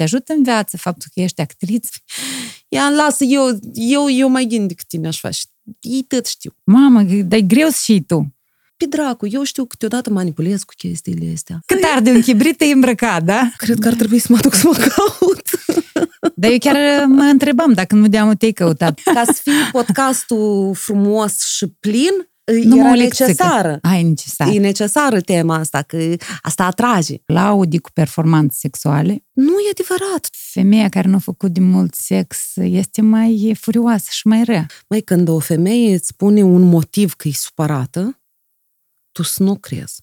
te ajută în viață faptul că ești actriță? Ia, lasă, eu, eu, eu mai gând decât tine aș face. Ei tot știu. Mamă, dar e greu să și tu. Pe dracu, eu știu câteodată manipulez cu chestiile astea. Cât arde un chibrit te îmbrăcat, da? Cred că ar trebui să mă duc să mă caut. Dar eu chiar mă întrebam dacă nu de-amul te-ai căutat. Ca să fie podcastul frumos și plin, Nu mă era olecțică. necesară. Ai necesar. E necesară tema asta, că asta atrage. Laudi cu performanțe sexuale. Nu e adevărat. Femeia care nu a făcut de mult sex este mai furioasă și mai rea. Mai când o femeie îți spune un motiv că e supărată, tu să nu crezi.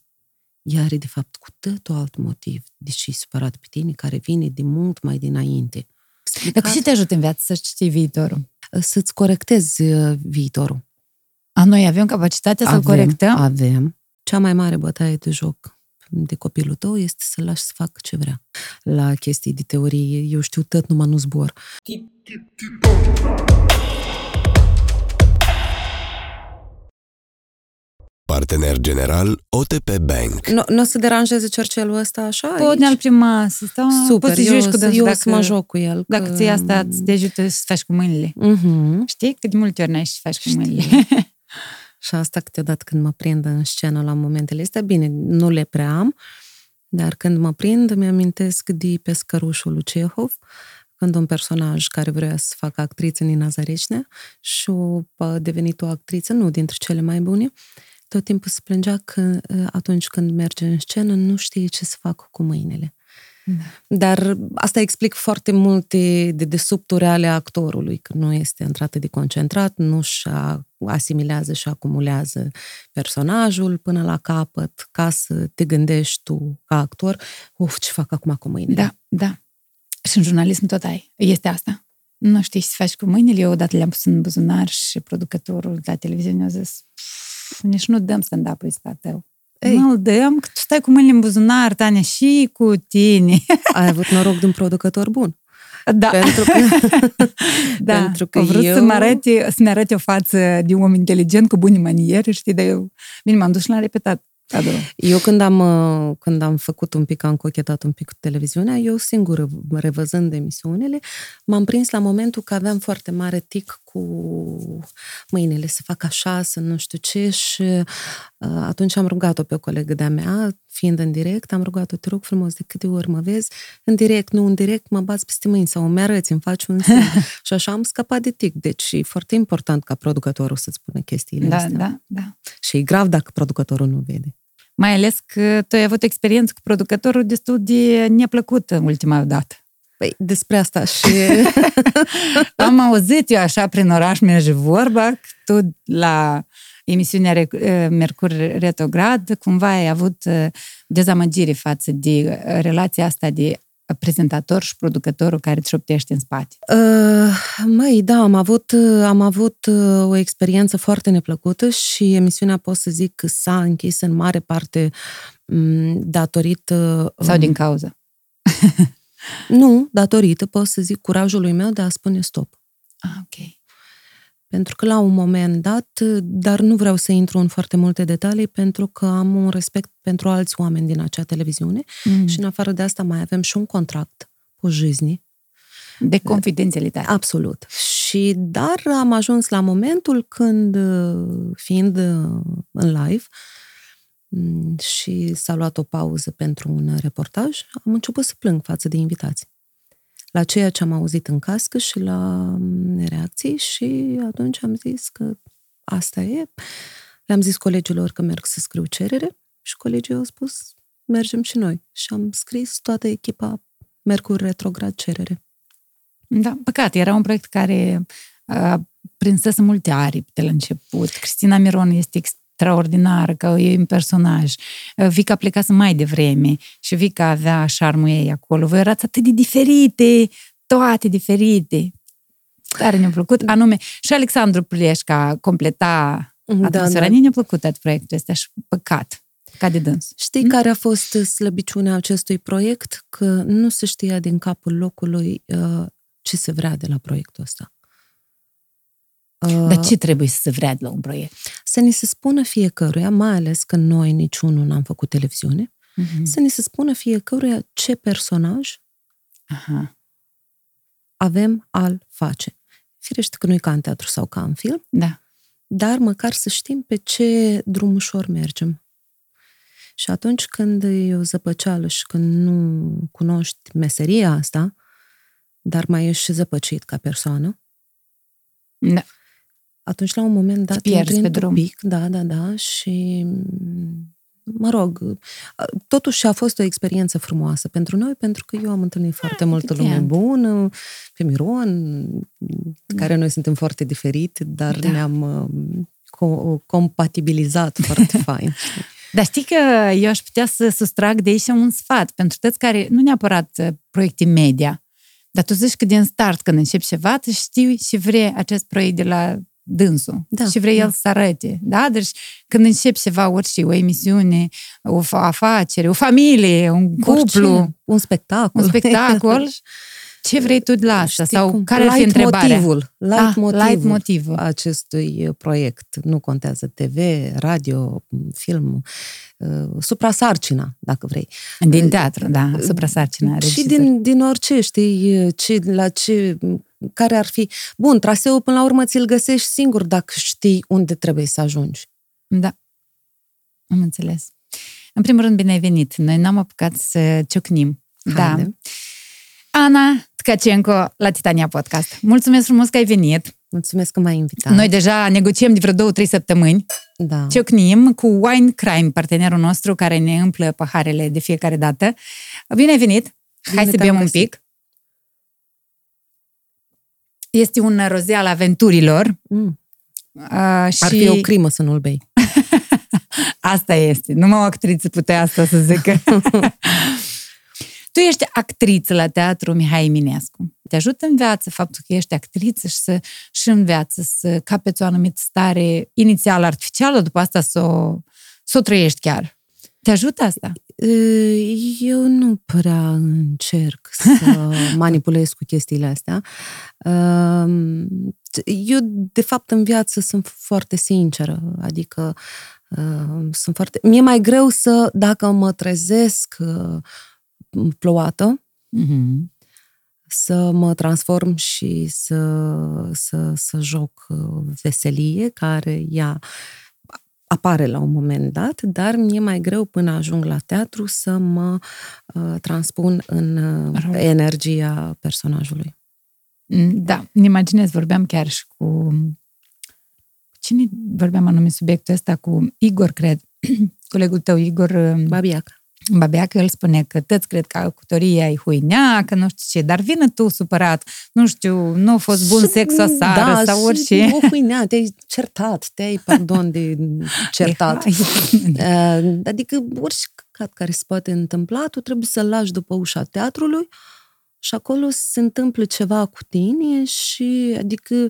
Ea are, de fapt, cu totul alt motiv de ce e supărat pe tine, care vine de mult mai dinainte. Dar Explicat, cu ce te ajută în viață să știi viitorul? să-ți corectezi uh, viitorul. A, noi avem capacitatea să-l corectăm? Avem. Cea mai mare bătaie de joc de copilul tău este să-l lași să facă ce vrea. La chestii de teorie, eu știu tot, numai nu zbor. Partener general OTP Bank. Nu, nu o să deranjeze cercelul ăsta așa? Pot aici? ne-al prima să stau, Super, poți să eu, joci cu dânsul eu dacă, să mă joc cu el. dacă ți asta îți te ajută să faci cu mâinile. Uh-huh. Știi cât de multe ori n-ai să faci cu Știu. mâinile. Și asta câteodată când mă prind în scenă la momentele astea, bine, nu le prea am, dar când mă prind, îmi amintesc de pescărușul lui Cehov, când un personaj care vrea să facă actriță Nina Zarecnea și a devenit o actriță, nu dintre cele mai bune, tot timpul se plângea că atunci când merge în scenă nu știe ce să facă cu mâinile. Dar asta explic foarte multe de desubturi ale actorului, că nu este într-atât de concentrat, nu și asimilează și acumulează personajul până la capăt, ca să te gândești tu ca actor, uf, ce fac acum cu mâinile? Da, da. Și în jurnalism tot ai. Este asta. Nu știi ce să faci cu mâinile. Eu odată le-am pus în buzunar și producătorul la televiziune a zis "Pf, nici nu dăm stand-up-ul ăsta tău. Ei. Nu îl dăm, că tu stai cu mâinile în buzunar, Tania, și cu tine. Ai avut noroc de un producător bun. Da. Pentru că, da. pentru că a vrut eu... să-mi arate, să-mi arate o față de om inteligent, cu bune maniere, știi, dar eu, bine, m-am dus și l-am repetat. cadrul. Eu când am, uh, când am făcut un pic, am cochetat un pic cu televiziunea, eu singură, revăzând emisiunile, m-am prins la momentul că aveam foarte mare tic cu mâinile, să fac așa, să nu știu ce și uh, atunci am rugat-o pe o colegă de-a mea, fiind în direct, am rugat-o, te rog frumos, de câte ori mă vezi, în direct, nu în direct, mă bați peste mâini sau îmi arăți, îmi faci un semn. și așa am scăpat de tic. Deci e foarte important ca producătorul să-ți spună chestiile Da, astea. da, da. Și e grav dacă producătorul nu vede. Mai ales că tu ai avut experiență cu producătorul destul de neplăcută ultima dată. Păi, despre asta și... Am auzit eu așa prin oraș merge vorba că tu la emisiunea Re- eh, Mercur Retrograd cumva ai avut eh, dezamăgire față de eh, relația asta de prezentator și producătorul care îți șoptește în spate. Uh, măi, da, am avut, uh, am avut uh, o experiență foarte neplăcută și emisiunea pot să zic că s-a închis în mare parte m, datorită... Sau din cauza. Nu, datorită, pot să zic, curajului meu de a spune stop. Ah, ok. Pentru că la un moment dat, dar nu vreau să intru în foarte multe detalii, pentru că am un respect pentru alți oameni din acea televiziune Mm. și în afară de asta mai avem și un contract pe jizni, De confidențialitate. Absolut. Și dar am ajuns la momentul când, uh, fiind uh, în live m, și s-a luat o pauză pentru un reportaj, am început să plâng față de invitați. La ceea ce am auzit în cască și la m, reacții și atunci am zis că asta e. Le-am zis colegilor că merg să scriu cerere și colegii au spus mergem și noi. Și am scris toată echipa Mercur Retrograd cerere. Da, păcat, era un proiect care a prinsese multe aripi de la început. Cristina Miron este extraordinară, că e un personaj. Vica plecase mai devreme și Vica avea șarmul ei acolo. Voi erați atât de diferite, toate diferite. Tare ne-a plăcut. Anume, și Alexandru Pliesca completa atmosfera. da. Da, ne-a plăcut tot proiectul ăsta și păcat. Păcat de dâns. Știi mm? care a fost slăbiciunea acestui proiect? Că nu se știa din capul locului uh, ce se vrea de la proiectul ăsta. Uh, Dar ce trebuie să se vrea de la un proiect? Să ni se spună fiecăruia, mai ales că noi niciunul n-am făcut televiziune, Mm-hmm. să ni se spună fiecăruia ce personaj Aha. Avem al face. Firește că nu e ca în teatru sau ca în film, Da. dar măcar să știm pe ce drum ușor mergem. Și atunci când e o zăpăceală și când nu cunoști meseria asta, dar mai ești și zăpăcit ca persoană, Da. Atunci la un moment dat pierzi intri pe în drum. pic, da, da, da, și mă rog, totuși a fost o experiență frumoasă pentru noi, pentru că eu am întâlnit foarte multă lume evident. bună, pe Miron, care noi suntem foarte diferite, dar Da. ne-am uh, co- compatibilizat foarte fain. Dar știi că eu aș putea să sustrag de aici un sfat pentru toți care, nu neapărat uh, proiecte media, dar tu zici că din start, când începi ceva, tu știi și vrei acest proiect de la dânsul Da, și vrei da. el să arate. Da? Deci când începi ceva, orice, o emisiune, o fa- afacere, o familie, un cuplu, Orice, un spectacol. un spectacol, ce vrei tu de la asta? Știi Sau cum? care ar fi Light întrebarea? Motivul, light Ah, motivul light motivul. acestui proiect. Nu contează TV, radio, film, uh, suprasarcina, dacă vrei. Din teatru, da, asupra sarcina Și regizor. din, din orice, știi, ce, la ce, care ar fi... Bun, traseul până la urmă ți-l găsești singur dacă știi unde trebuie să ajungi. Da. Am înțeles. În primul rând, bine ai venit. Noi n-am apucat să ciocnim. Da. Haide. Ana Tkacenko la Titania Podcast. Mulțumesc frumos că ai venit. Mulțumesc că m-ai invitat. Noi deja negociem de vreo două, trei săptămâni. da. Ciocnim cu Wine Crime, partenerul nostru care ne împlă paharele de fiecare dată. Bine ai venit! Hai Bine să te-am bem un găsit. pic. Este un rozet al aventurilor. Mm. Uh, Ar și fi o crimă să nu-l bei. Asta este. Numai o actriță putea asta să zică. tu ești actriță la teatru Mihai Eminescu. Te ajută în viață faptul că ești actriță și, să, și în viață să capeți o anumită stare inițial artificială, după asta să o, să o trăiești chiar. Te ajută asta? Eu nu prea încerc să manipulez cu chestiile astea. Eu, de fapt, în viață sunt foarte sinceră, adică sunt foarte... Mi-e mai greu să, dacă mă trezesc plouată, Mm-hmm. să mă transform și să, să, să joc veselie, care ea apare la un moment dat, dar mi-e mai greu până ajung la teatru să mă uh, transpun în uh, Rol. energia personajului. Da, îmi imaginez, vorbeam chiar și cu... Cine vorbeam anume subiectul ăsta? Cu Igor, cred. Colegul tău, Igor Babiac. Babeacă, el spune că tăți cred că cutoria ai huinea, că nu știu ce, dar vină tu supărat, nu știu, nu a fost bun sex aseară da, sau și orice. O huinea, te-ai certat, te-ai, pardon, de certat. Hai. Uh, Adică orice căcat care se poate întâmpla, tu trebuie să-l lași după ușa teatrului și acolo se întâmplă ceva cu tine și adică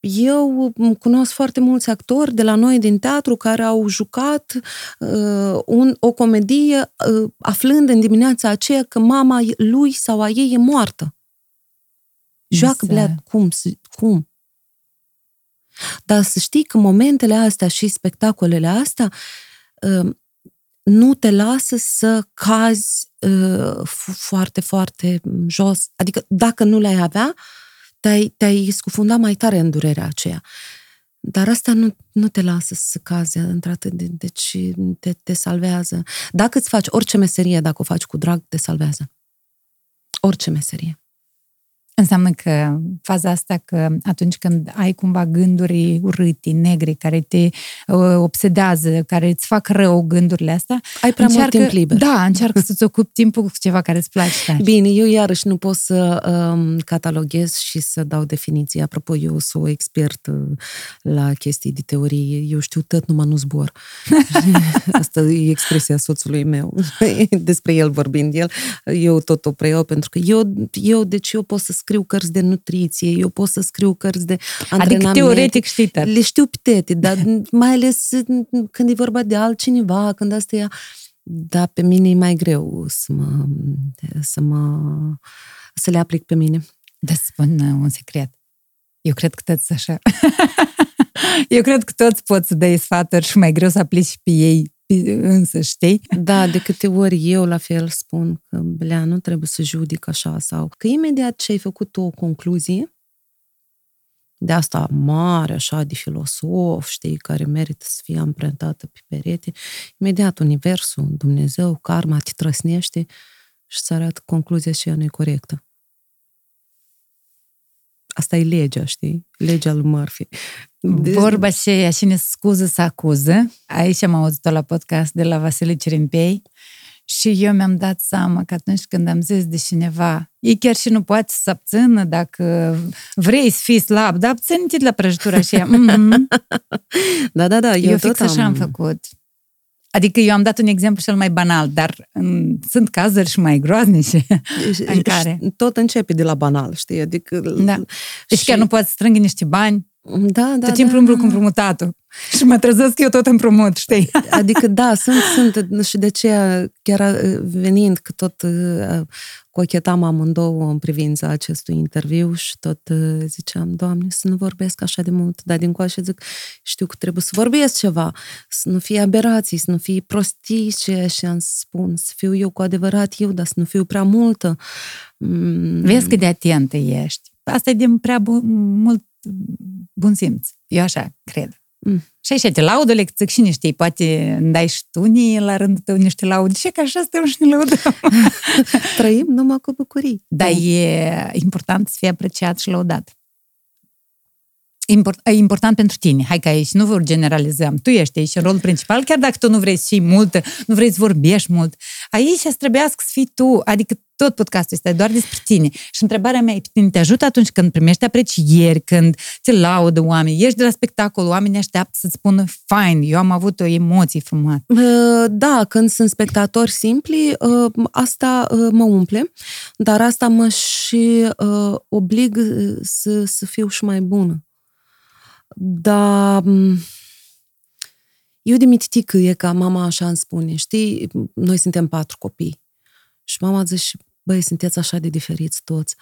eu cunosc foarte mulți actori de la noi din teatru care au jucat uh, un, o comedie uh, aflând în dimineața aceea că mama lui sau a ei e moartă. Joacă, Însă- blea, cum? să- Cum? Dar să știi că momentele astea și spectacolele astea uh, nu te lasă să cazi uh, f- foarte, foarte jos. Adică dacă nu le-ai avea, te-ai, te-ai scufunda mai tare în durerea aceea. Dar asta nu, nu te lasă să cazi într-atât de, deci te, te salvează. Dacă îți faci orice meserie, dacă o faci cu drag, te salvează. Orice meserie. Înseamnă că faza asta că atunci când ai cumva gânduri urâte, negre, care te uh, obsedează, care îți fac rău gândurile astea, Ai prea mult timp liber. Da, încearcă să-ți ocupi timpul cu ceva care îți place tare. Bine, eu iarăși nu pot să um, cataloghez și să dau definiții. Apropo, eu sunt o expert uh, la chestii de teorie. Eu știu tot, numai nu zbor. Asta e expresia soțului meu. Despre el vorbind el, eu tot o preiau pentru că eu, eu, deci eu pot să scriu cărți de nutriție, eu pot să scriu cărți de antrenament. Adică teoretic știi tăr. Le știu pe toate, dar mai ales când e vorba de altcineva, când asta e... Da, pe mine e mai greu să mă, să mă să le aplic pe mine. Da, să spun uh, un secret. Eu cred că toți așa. Eu cred că toți pot să dai sfaturi și mai greu să aplici pe ei însă, știi? Da, de câte ori eu la fel spun că, blea, nu trebuie să judic așa sau că imediat ce ai făcut o concluzie, de asta mare, așa, de filosof, știi, care merită să fie amprentată pe perete, imediat Universul, Dumnezeu, karma te trăsnește și să arată concluzia și ea nu e corectă. Asta e legea, știi? Legea lui Murphy. De... Vorba aceea, cine scuză să acuză. Aici am auzit-o la podcast de la Vasile Cirimpei și eu mi-am dat seama că atunci când am zis de cineva, ei chiar și nu poate să abțină dacă vrei să fii slab, dar abține-te de la prăjitura și ea, mm-hmm. Da, da, da, eu, eu tot fix așa am făcut. Adică eu am dat un exemplu cel mai banal, dar în, sunt cazuri și mai groaznice în care... Tot începe de la banal, știi? Adică... Da. Deci și... chiar nu poți să strângi niște bani, da, da, tot timpul da. îmbrug cu împrumutatul. Și mă trezesc eu tot împrumut, știi? Adică da, sunt, sunt și de aceea chiar venind că tot cochetam amândouă în privința acestui interviu și tot ziceam, Doamne, să nu vorbesc așa de mult, dar din coașă zic, știu că trebuie să vorbesc ceva, să nu fie aberații, să nu fie prostii și am să spun, să fiu eu cu adevărat eu, dar să nu fiu prea multă. Mm. Vezi cât de atentă ești. Asta e din prea bu- mult bun simț. Eu așa cred. Mm. Și așa te laudă le zic și știi, poate îmi dai și tu la rândul tău niște laude. Și că așa stăm și ne laudăm. Trăim numai cu bucurii. Dar e important să fie apreciat și laudat. Import, e important pentru tine. Hai că aici nu vor generalizăm. Tu ești aici în rolul principal, chiar dacă tu nu vrei să fii mult, nu vrei să vorbești mult. Aici să trebuiască să fii tu, adică tot podcastul este doar despre tine. Și întrebarea mea e, pe tine te ajută atunci când primești aprecieri, când te laudă oameni, ești de la spectacol, oamenii așteaptă să-ți spună, fine, eu am avut o emoție frumoasă. Da, când sunt spectatori simpli, asta mă umple, dar asta mă și oblig să, să fiu și mai bună. Dar eu de mititică e ca mama așa îmi spune, știi, noi suntem patru copii. Și mama zice, băi, sunteți așa de diferiți toți.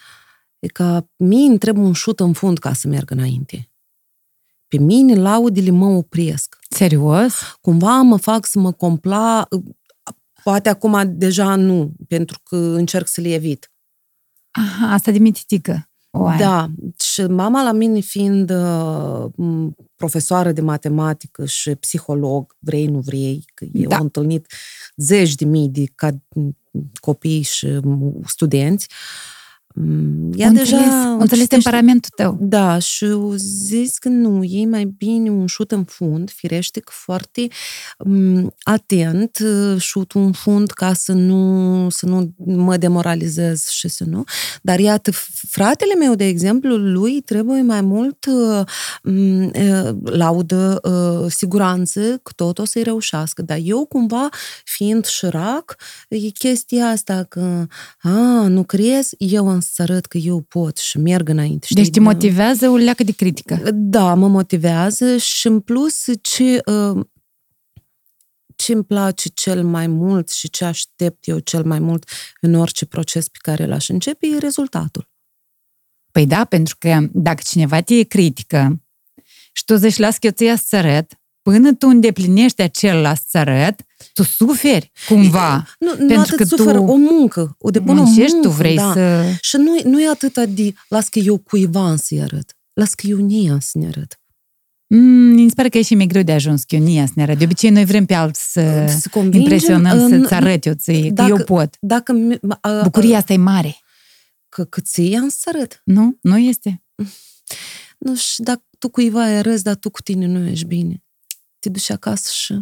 E ca mie îmi trebuie un șut în fund ca să merg înainte. Pe mine laudele mă opresc. Serios? Cumva mă fac să mă compla, poate acum deja nu, pentru că încerc să le evit. Aha, asta de mititică. Oai. Da, și mama la mine fiind uh, profesoară de matematică și psiholog, vrei, nu vrei, că eu da. am întâlnit zeci de mii de ca, copii și studenți, uh, ea înțeles, deja... Înțeles temperamentul tău. Da, și zis că nu, e mai bine un șut în fund, firește că foarte um, atent uh, șut în fund ca să nu, să nu mă demoralizez și să nu. Dar iată, fratele meu, de exemplu, lui trebuie mai mult uh, uh, laudă, uh, siguranță că tot o să-i reușească. Dar eu cumva, fiind șirac, e chestia asta că, a, nu crezi, eu în să arăt că eu pot și merg înainte. Știi? Deci te motivează o leacă de critică. Da, mă motivează și în plus ce, uh, ce îmi place cel mai mult și ce aștept eu cel mai mult în orice proces pe care l-aș începe e rezultatul. Păi da, pentru că dacă cineva te critică și tu zici, las că eu ți să arăt, până tu îndeplinești acel las arăt, tu suferi cumva. Nu, nu pentru atât că sufer, tu o muncă, o depun o muncă. tu vrei da. să... Și nu, nu e atât de las că eu cuiva să-i arăt, las că eu nie să ne arăt. Mm, mi se pare că e și mai greu de ajuns că eu nie să ne arăt. De obicei noi vrem pe alții să, să impresionăm, să-ți arăt eu ție, dacă, că eu pot. Dacă, a, Bucuria asta e mare. Că, că ție am să arăt. Nu, nu este. Nu, și dacă tu cuiva ai arăți, dar tu cu tine nu ești bine te duci acasă și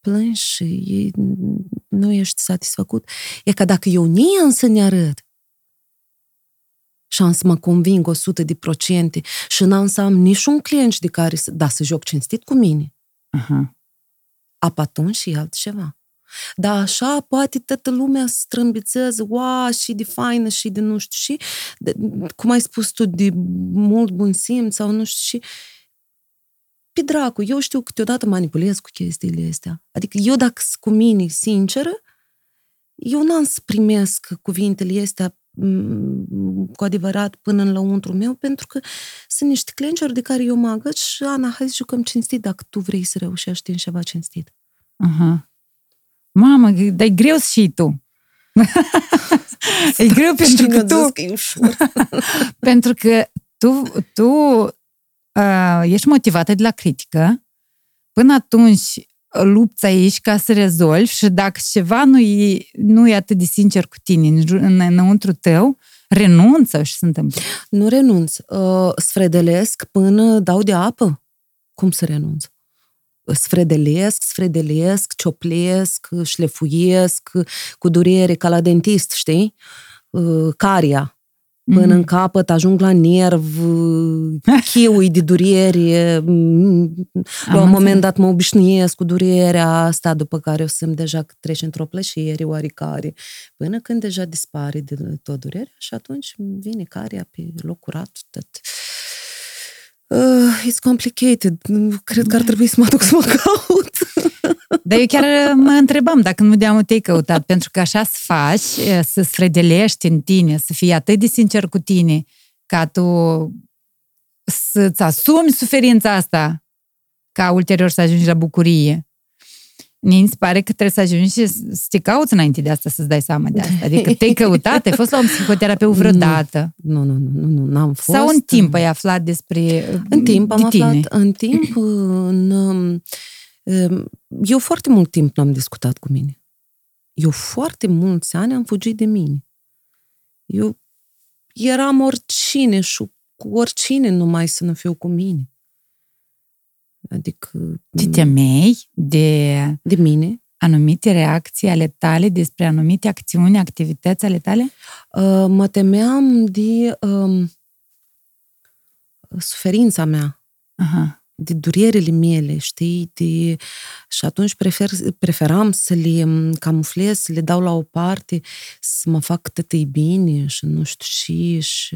plângi și nu ești satisfăcut. E ca dacă eu nie am să ne arăt și am să mă conving 100 de procente și n-am să am niciun client de care să, da, să joc cinstit cu mine. Uh-huh. Ap atunci și altceva. Dar așa poate toată lumea strâmbițează, ua, și de faină și de nu știu și, de, cum ai spus tu, de mult bun simț sau nu știu și, pe dracu, eu știu câteodată manipulez cu chestiile astea. Adică eu dacă sunt cu mine sinceră, eu n-am să primesc cuvintele astea mm, cu adevărat până în lăuntru meu, pentru că sunt niște clenceri de care eu mă agăț și, Ana, hai să jucăm cinstit dacă tu vrei să reușești în ceva cinstit. Aha. Mamă, dar e greu și tu. e greu pentru că tu... Că e ușor. pentru că tu, tu uh, ești motivată de la critică, până atunci lupți aici ca să rezolvi și dacă ceva nu e, nu e atât de sincer cu tine în, ju- în, înăuntru tău, renunță și se întâmplă. Nu renunț. Uh, sfredelesc până dau de apă. Cum să renunț? Sfredelesc, sfredelesc, cioplesc, șlefuiesc, cu durere, ca la dentist, știi? Uh, caria. Până Mhm. în capăt ajung la nerv, uh, chiui de durere. mm, La un moment înțeles. dat mă obișnuiesc cu durerea asta, după care o simt deja că treci într-o plăcere oarecare, până când deja dispare de tot durerea și atunci vine caria pe loc curat. Tot. Uh, it's complicated. Cred că ar trebui să mă duc să mă caut. Dar eu chiar mă întrebam dacă nu de-am te-ai căutat, pentru că așa să faci, e, să sfredelești în tine, să fii atât de sincer cu tine, ca tu să-ți asumi suferința asta, ca ulterior să ajungi la bucurie. Mie se pare că trebuie să ajungi și să te cauți înainte de asta, să-ți dai seama de asta. Adică te-ai căutat, ai fost la un psihoterapeut vreodată. Nu, nu, nu, nu, nu n-am fost. Sau în timp ai aflat despre În timp am de tine. aflat, în timp, în, um, um, eu foarte mult timp n-am discutat cu mine. Eu foarte mulți ani am fugit de mine. Eu eram oricine și cu oricine numai să nu fiu cu mine. Adică Te temei de de mine. anumite reacții ale tale despre anumite acțiuni, activități ale tale? Uh, mă temeam de um, suferința mea. Aha. De durerile mele, știi? De... Și atunci prefer, preferam să le m, camuflez, să le dau la o parte, să mă fac tătăi bine și nu știu și, și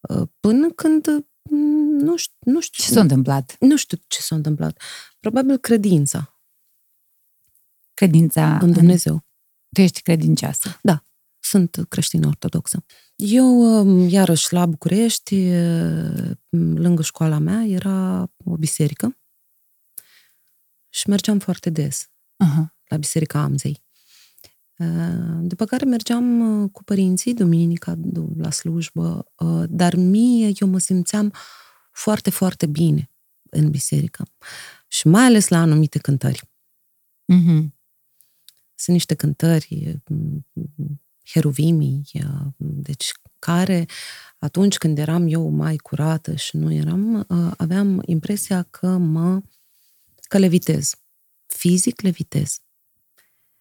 uh, până când m, nu știu, nu știu, Ce s-a întâmplat? nu știu ce s-a întâmplat. Probabil credința Credința în Dumnezeu. Tu ești credincioasă. Da, sunt creștină ortodoxă. Eu, um, iarăși, la București, uh, lângă școala mea, era o biserică și mergeam foarte des Aha. la Biserica Amzei. Uh, După care mergeam uh, cu părinții duminica du- la slujbă, uh, dar mie eu mă simțeam foarte, foarte bine în biserică. Și mai ales la anumite cântări. Mhm. Sunt niște cântări, m, m, heruvimii, uh, deci care atunci când eram eu mai curată și nu eram, uh, aveam impresia că mă că levitez. Fizic levitez.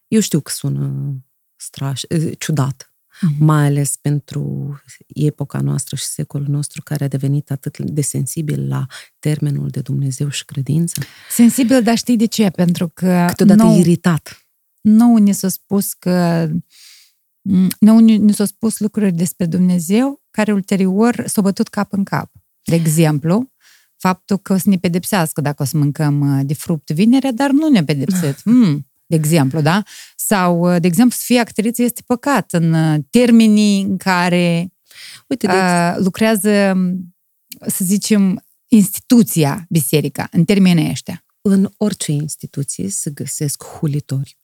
Eu știu că sună straș, eh, ciudat, Mhm. mai ales pentru epoca noastră și secolul nostru care a devenit atât de sensibil la termenul de Dumnezeu și credință. Sensibil, dar știi de ce? Pentru că Câteodată nou, iritat. nou ni s-a spus că m, nou ni ni s-a spus lucruri despre Dumnezeu care ulterior s-au bătut cap în cap. De exemplu, faptul că o să ne pedepsească dacă o să mâncăm uh, de fruct vinerea, dar nu ne pedepsit. Mm, de exemplu, da? Sau, uh, de exemplu, să fie actriță este păcat în uh, termenii în care Uite, de uh, lucrează, m, să zicem, instituția biserica, în termenii ăștia. în orice instituție se găsesc hulitori.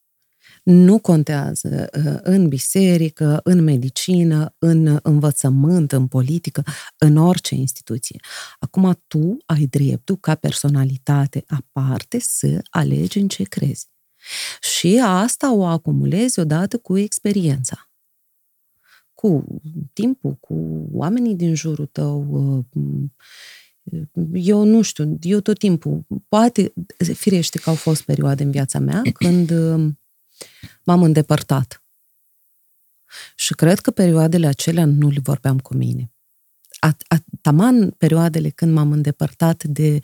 Nu contează uh, în biserică, în medicină, în învățământ, în politică, în orice instituție. Acum tu ai dreptul ca personalitate aparte să alegi în ce crezi. Și asta o acumulezi odată cu experiența. Cu timpul, cu oamenii din jurul tău, uh, eu nu știu, eu tot timpul, poate, firește că au fost perioade în viața mea când uh, m-am îndepărtat. Și cred că perioadele acelea nu le vorbeam cu mine. At, at, taman perioadele când m-am îndepărtat de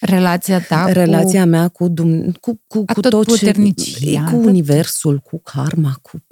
Relația ta relația mea cu, Dum- cu, cu, cu tot ce... Atotputernicia, Cu atât- universul, cu karma, cu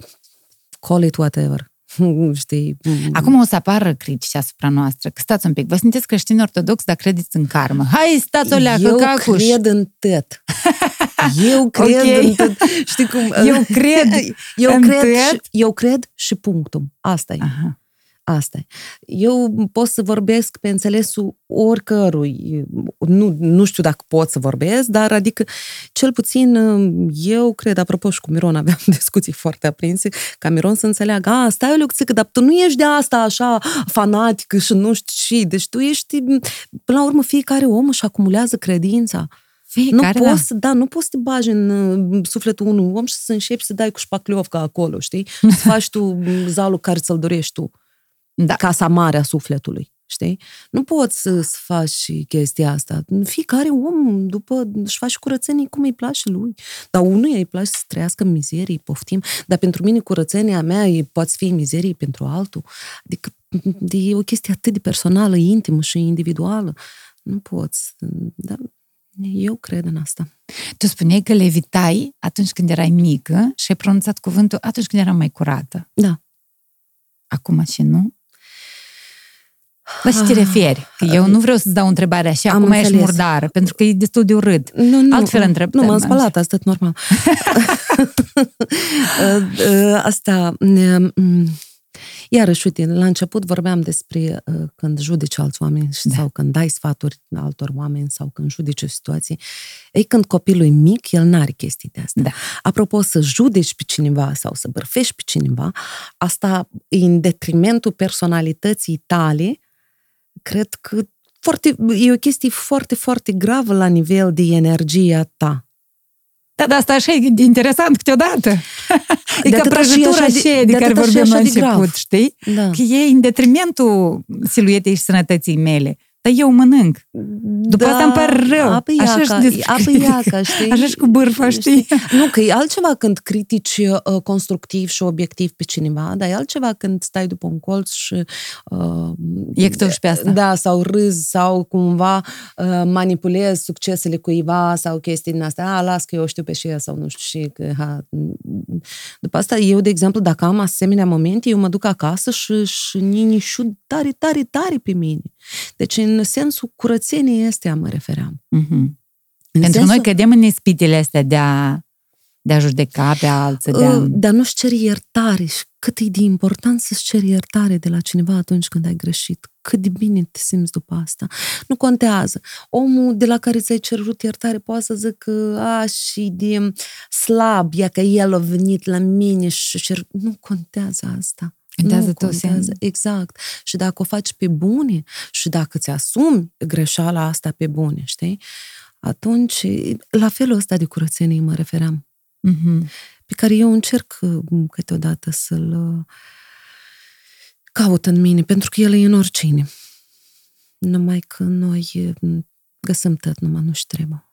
call it whatever. Știi? cu... Acum o să apară critici asupra noastră, că stați un pic, vă sunteți creștini ortodox, dar credeți în karmă. Hai, stați o leacă, Eu cacuș. cred în tot. Eu cred Ok. în tot. Știi cum? Eu cred eu în cred, tot. și, eu cred și punctul. Asta e. Aha. Asta e. Eu pot să vorbesc pe înțelesul oricărui. Nu, nu știu dacă pot să vorbesc, dar adică cel puțin eu cred, apropo și cu Miron aveam discuții foarte aprinse, ca Miron să înțeleagă, a, stai o lecție, dar tu nu ești de asta așa fanatică și nu știu și, deci tu ești, până la urmă, fiecare om își acumulează credința. Fiecare, nu da. poți, da, nu poți să te bagi în uh, sufletul unui om și să începi să dai cu șpacliovca acolo, știi? Și să faci tu zalul care ți-l dorești tu. Da. Casa mare a sufletului, știi? Nu poți să, să faci chestia asta. Fiecare om, după, își face curățenii cum îi place lui. Dar unuia îi place să trăiască în mizerie, poftim. Dar pentru mine curățenia mea e, poate fi mizerie pentru altul. Adică e o chestie atât de personală, intimă și individuală. Nu poți. Da, eu cred în asta. Tu spuneai că le evitai atunci când erai mică și ai pronunțat cuvântul atunci când eram mai curată. Da. Acum ce nu? La ce te referi? Că eu nu vreau să-ți dau o întrebare așa, Am acum ești înțeles. murdară, pentru că e destul de urât. Nu, nu, Altfel întreb. Nu, m-am spălat, asta e normal. asta, mm, iarăși, uite, la început vorbeam despre uh, când judeci alți oameni Da. sau când dai sfaturi altor oameni sau când judeci o situație. Ei, când copilul e mic, el n-are chestii de astea. Da. Apropo, să judeci pe cineva sau să bărfești pe cineva, asta e în detrimentul personalității tale, cred că foarte, e o chestie foarte, foarte gravă la nivel de energia ta. Da, dar asta așa e de interesant câteodată. e De ca atâta și prăjitura așa de- aceea de, de care atâta și vorbeam la așa de grav. început, știi? Da. Că e în detrimentul siluetei și sănătății mele. Dar eu mănânc. După asta îmi pare rău. Apă Așa iaca, și despre apă critică. iaca, știi? Așa și cu bârfa, știi? Nu, că e altceva când critici uh, constructiv și obiectiv pe cineva, dar e altceva când stai după un colț și... Uh, Iectoși pe asta. Da, sau râzi, sau cumva uh, manipulezi succesele cuiva sau chestii din astea. A, las că eu știu pe și ea sau nu știu și că... Ha. După asta, eu, de exemplu, dacă am asemenea momente, eu mă duc acasă și, și ninișu tare, tare, tare pe mine. Deci, în sensul curățeniei astea mă refeream. Mhm. În Pentru sensul- noi cădem în ispitele astea de a, de a judeca pe alții, de a... Uh, Dar nu-și ceri iertare și cât e de important să-ți ceri iertare de la cineva atunci când ai greșit. Cât de bine te simți după asta. Nu contează. Omul de la care ți-ai cerut iertare poate să zică, a, și de slab, ia că el a venit la mine și cer... Nu contează asta. Contează nu tu contează. singur. Exact. Și dacă o faci pe bune și dacă ți asumi greșeala asta pe bune, știi? Atunci, la felul ăsta de curățenie mă refeream Mhm. pe care eu încerc uh, câteodată să-l uh, caut în mine, pentru că el e în oricine. Numai că noi uh, găsim tot, numai nu-și trebuie.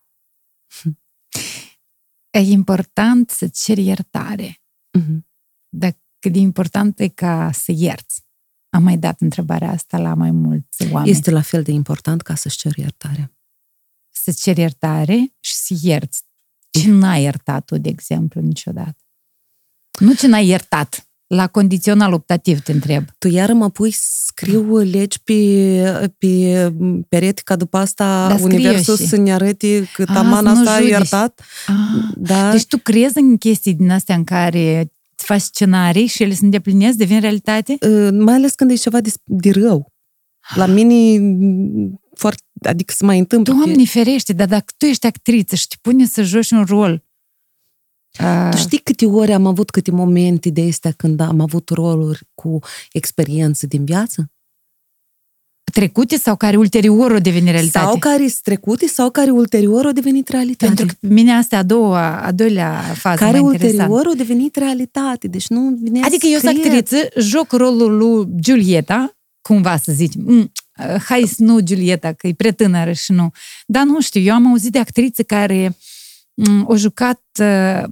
E important să ceri iertare. Mhm. Dar cât de important e ca să ierți. Am mai dat întrebarea asta la mai mulți oameni. Este la fel de important ca să-și ceri iertare. Să ceri iertare și să ierți. Ce n-ai iertat tu, de exemplu, niciodată? Nu ce n-ai iertat. La condițional optativ te întreb. Tu iară mă pui să scriu legi pe, pe perete ca după asta Da, scrie universul și. să ne arăte că Ah, taman să nu asta a judeci. iertat. Ah, Da. Deci tu crezi în chestii din astea în care îți faci scenarii și ele se îndeplinesc, devin realitate? Uh, mai ales când e ceva de, de rău. La mine, mm, foarte, adică se mai întâmplă. Doamne ferește, dar dacă tu ești actriță și te pune să joci un rol, uh, Tu știi câte ori am avut câte momente de astea când am avut roluri cu experiență din viață? Trecute sau care ulterior o devine realitate? Sau care sunt trecute sau care ulterior au devenit realitate. Pentru că pe mine asta a doua, a doilea fază care mai interesant. ulterior au devenit realitate. Deci nu vine Adică eu sunt scrie. actriță, joc rolul lui Giulietta, cumva să zicem, mm, hai să nu Giulietta, că e prea tânără și nu. Dar nu știu, eu am auzit de actrițe care mm, au jucat uh,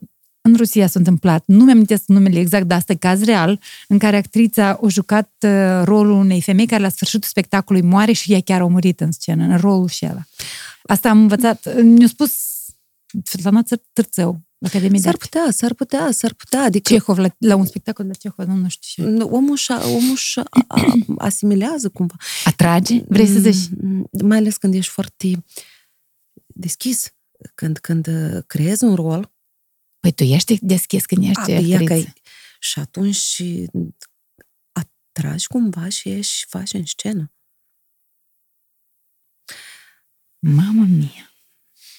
în Rusia s-a întâmplat, nu mi-am numele exact, dar asta e caz real, în care actrița a jucat uh, rolul unei femei care la sfârșitul spectacolului moare și ea chiar a murit în scenă, în rolul și ăla. Asta am învățat, mi-a spus Svetlana Târțău, la Academie de S-ar Artă. putea, s-ar putea, s-ar putea. Adică Cehov, la, la un spectacol de Cehov, nu, nu știu ce. omul și omul și a- a- asimilează cumva. Atrage? Vrei să zici? Mm, Mai ales când ești foarte deschis. Când, când uh, creezi un rol, Păi tu ești deschis când ești a, ea că actriță. ai- și atunci și tragi cumva și ieși și faci în scenă. Mamă mia!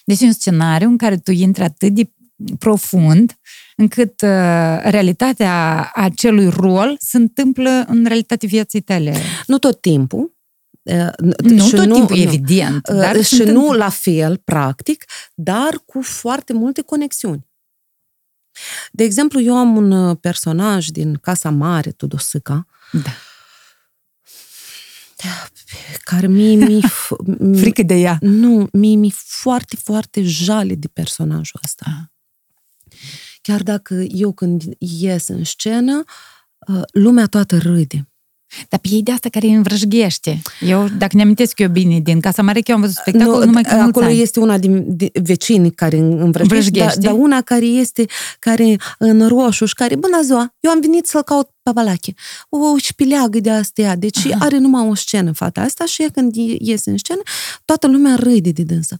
Deci e un scenariu în care tu intri atât de profund încât uh, realitatea acelui rol se întâmplă în realitatea vieții tale. Nu tot timpul, nu și tot nu, timpul, nu, evident. Dar și nu la fel, practic, dar cu foarte multe conexiuni. De exemplu, eu am un personaj din Casa Mare, Tudosica, da. care mie mi Frică de ea. Nu, mie mi foarte, foarte jale de personajul ăsta. Ah. Chiar dacă eu când ies în scenă, lumea toată râde. Dar pe ei de asta care îi învrăjghește. Eu, dacă ne amintesc eu bine, din Casa Mare, eu am văzut spectacol nu, numai că Acolo ani. este una din vecini care învrăjghește, dar, dar una care este care în roșu și care, bună ziua, eu am venit să-l caut pe Balache. O șpileagă de astea, deci Aha. are numai o scenă fata asta și ea când iese în scenă, toată lumea râde de dânsă.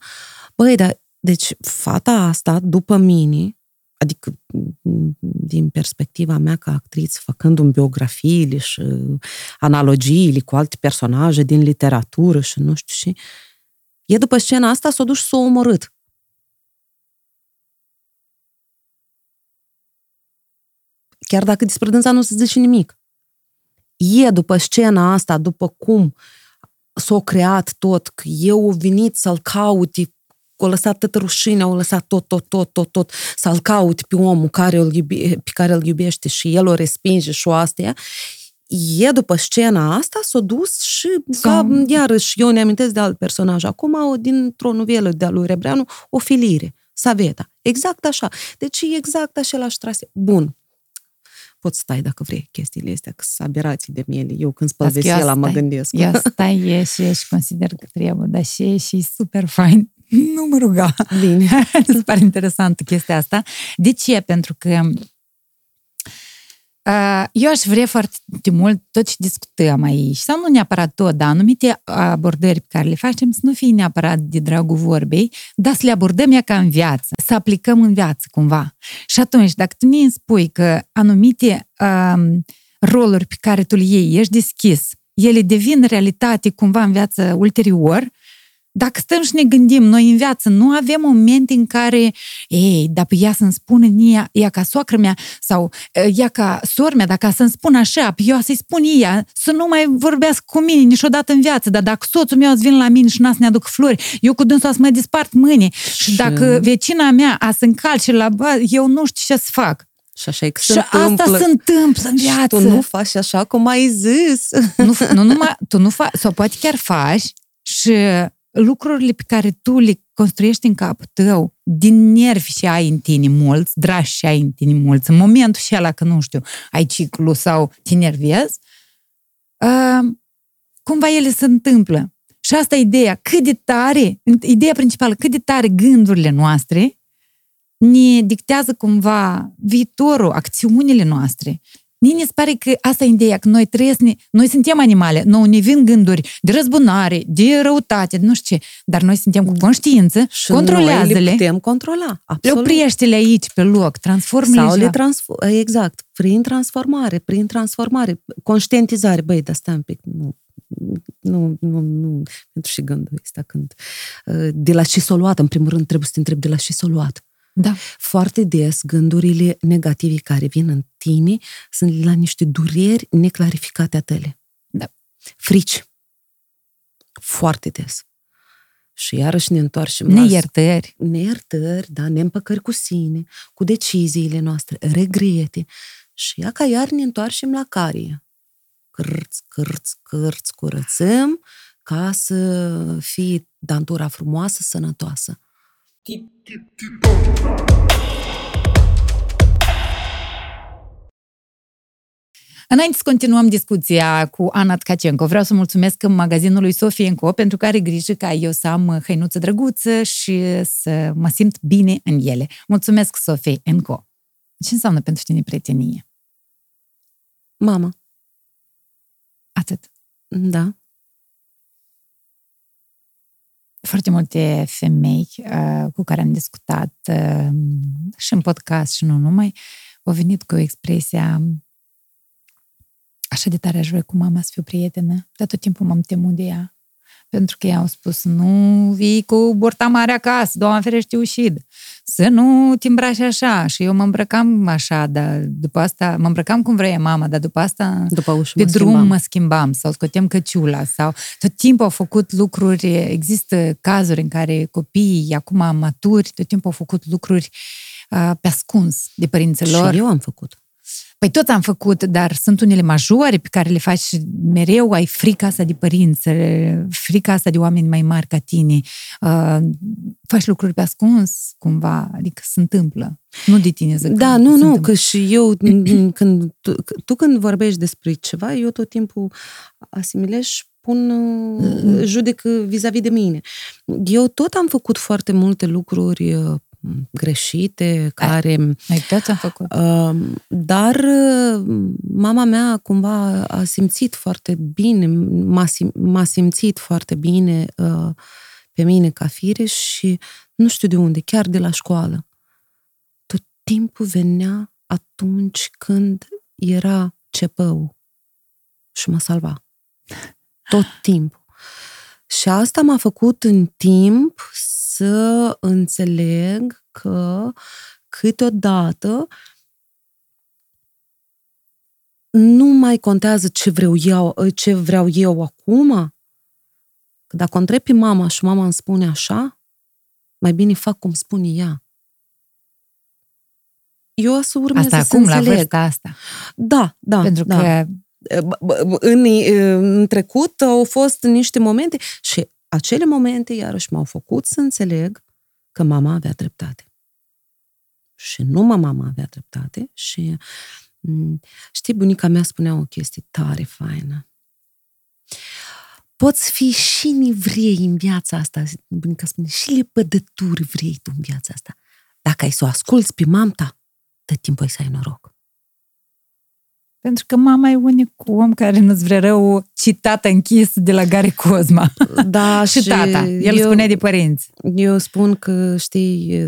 Băi, dar, deci fata asta, după mine, adică din perspectiva mea ca actriță, făcând-mi biografiile și analogiile cu alte personaje din literatură și nu știu și e după scena asta s-o duci să o omorât. Chiar dacă despre dânsa nu se zice nimic. E după scena asta, după cum s-a creat tot, că eu venit să-l caute o lăsat toată rușinea, o lăsat tot, tot, tot, tot, tot, să-l caute pe omul care îl iube, pe care îl iubește și el o respinge și o astea, e după scena asta s-a dus și ca, iarăși, eu ne amintesc de alt personaj acum, dintr-o novelă de-a lui Rebreanu, o filire, Saveta. Exact așa. Deci e exact același trase. Bun, poți stai dacă vrei chestiile astea, că sunt aberații de miele. Eu când spăl vesela mă gândesc. Eu stai e și, și consider că trebuie, dar și e și super fain nu mă ruga. Bine. Îți pare interesantă chestia asta. De ce? Pentru că uh, eu aș vrea foarte mult tot ce discutăm aici, sau nu neapărat tot, dar anumite abordări pe care le facem să nu fie neapărat de dragul vorbei, dar să le abordăm ea ca în viață, să aplicăm în viață cumva. Și atunci, dacă tu ne spui că anumite um, roluri pe care tu le iei, ești deschis, ele devin realitate cumva în viață ulterior, dacă stăm și ne gândim, noi în viață nu avem momente în care, ei, dacă ea să-mi spună ea, ea ca soacră mea sau ea ca sor mea, dacă să-mi spună așa, eu să-i spun ea, să nu mai vorbească cu mine niciodată în viață, dar dacă soțul meu să vin la mine și n-a să ne aduc flori, eu cu dânsul să mă dispart mâine și, și dacă vecina mea a să încalce la bă, eu nu știu ce să fac. Și așa e că și se întâmplă. asta se întâmplă în viață. Și tu nu faci așa cum ai zis. Nu, nu numai, tu nu faci, sau poate chiar faci și lucrurile pe care tu le construiești în capul tău, din nervi și ai în tine mulți, dragi și ai în tine mulți, în momentul și ăla că, nu știu, ai ciclu sau te nervezi, uh, cumva ele se întâmplă. Și asta e ideea, cât de tare, ideea principală, cât de tare gândurile noastre ne dictează cumva viitorul, acțiunile noastre. Mie mi se pare că asta e ideea, că noi trebuie să ne... Noi suntem animale, nouă ne vin gânduri de răzbunare, de răutate, nu știu ce, dar noi suntem cu conștiință, și controlează-le. le putem controla, absolut. Le oprește-le aici, pe loc, transformă-le Sau le transform, exact, prin transformare, prin transformare, conștientizare, băi, dar stai un pic, nu, nu, nu, nu, pentru și gândul ăsta când, de la ce s-o luat, în primul rând trebuie să te întrebi de la ce s-o luat. Da. Foarte des gândurile negative care vin în tine sunt la niște dureri neclarificate a tale. Da. Frici. Foarte des. Și iarăși ne întoarcem Neiertări. la... Neiertări, da, neîmpăcări cu sine, cu deciziile noastre, regrete. Și ea ca iar ne întoarcem la carie. Cârț, cârț, cârț, curățăm ca să fie dantura frumoasă, sănătoasă. Înainte să continuăm discuția cu Ana Tkacenco, vreau să mulțumesc magazinului Sofienco pentru că are grijă ca eu să am hăinuță drăguță și să mă simt bine în ele. Mulțumesc, Sofie Enco. Ce înseamnă pentru tine prietenie? Mama. Atât. Da. Foarte multe femei uh, cu care am discutat uh, și în podcast și nu numai, au venit cu expresia Așa de tare aș vrea cu mama să fiu prietenă, dar tot timpul m-am temut de ea. Pentru că ei au spus, nu vii cu burta mare acasă, doamne ferește ușid. Să nu te îmbraci așa. Și eu mă îmbrăcam așa, dar după asta, mă îmbrăcam cum vrea mama, dar după asta După ușă pe mă drum schimbam. mă schimbam sau scoteam căciula sau tot timpul au făcut lucruri, există cazuri în care copiii acum maturi, tot timpul au făcut lucruri uh, pe ascuns de părinții lor. Și eu am făcut. Păi tot am făcut, dar sunt unele majore pe care le faci și mereu, ai frica asta de părinți, frica asta de oameni mai mari ca tine. Uh, faci lucruri pe ascuns, cumva, adică se întâmplă. Nu de tine zic. Da, că nu, se nu, întâmplă. că și eu, când, tu, tu când vorbești despre ceva, eu tot timpul asimilez și pun, uh, judec vis-a-vis de mine. Eu tot am făcut foarte multe lucruri uh, greșite, care... Noi toți am făcut. Uh, Dar uh, mama mea cumva a simțit foarte bine, m-a, sim- m-a simțit foarte bine uh, pe mine ca fire și nu știu de unde, chiar de la școală. Tot timpul venea atunci când era cepău și mă salva. Tot timpul. Și asta m-a făcut în timp să înțeleg că câteodată nu mai contează ce vreau eu, ce vreau eu acum. Că dacă o întreb pe mama și mama îmi spune așa, mai bine fac cum spune ea. Eu o să urmez Asta să acum, la înțeleg. vârsta asta. Da, da. Pentru da. că B- b- în, în trecut au fost niște momente și acele momente iarăși m-au făcut să înțeleg că mama avea dreptate. Și numai mama avea dreptate și m, știi, bunica mea spunea o chestie tare faină. Poți fi și nevrei în viața asta, bunica spune, și lepădături vrei tu în viața asta. Dacă ai să o asculți pe mamta, tot timpul ai să ai noroc. Pentru că mama e unicul om care nu-ți vrea rău citat închis de la Gary Cosma. Da, și tata. El eu, spunea de părinți. Eu spun că, știi,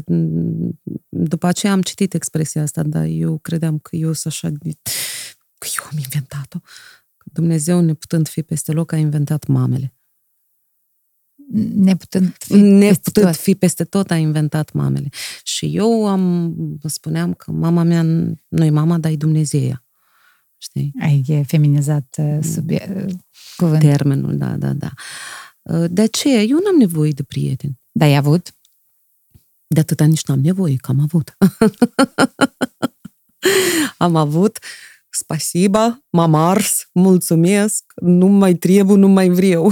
după aceea am citit expresia asta, dar eu credeam că eu sunt așa de... că eu am inventat-o. Dumnezeu, neputând fi peste loc, a inventat mamele. Neputând fi Neputând tot. fi peste tot, a inventat mamele. Și eu am, vă spuneam că mama mea nu e mama, dar e Dumnezeia. Știi? Ai feminizat uh, subie- uh, cuvânt. Termenul, da, da, da. De aceea, eu n-am nevoie de prieteni. Dar ai avut? De atâta nici n-am nevoie, că am avut. am avut, spasiba, m-am ars, mulțumesc, nu mai trebuie, nu mai vreau.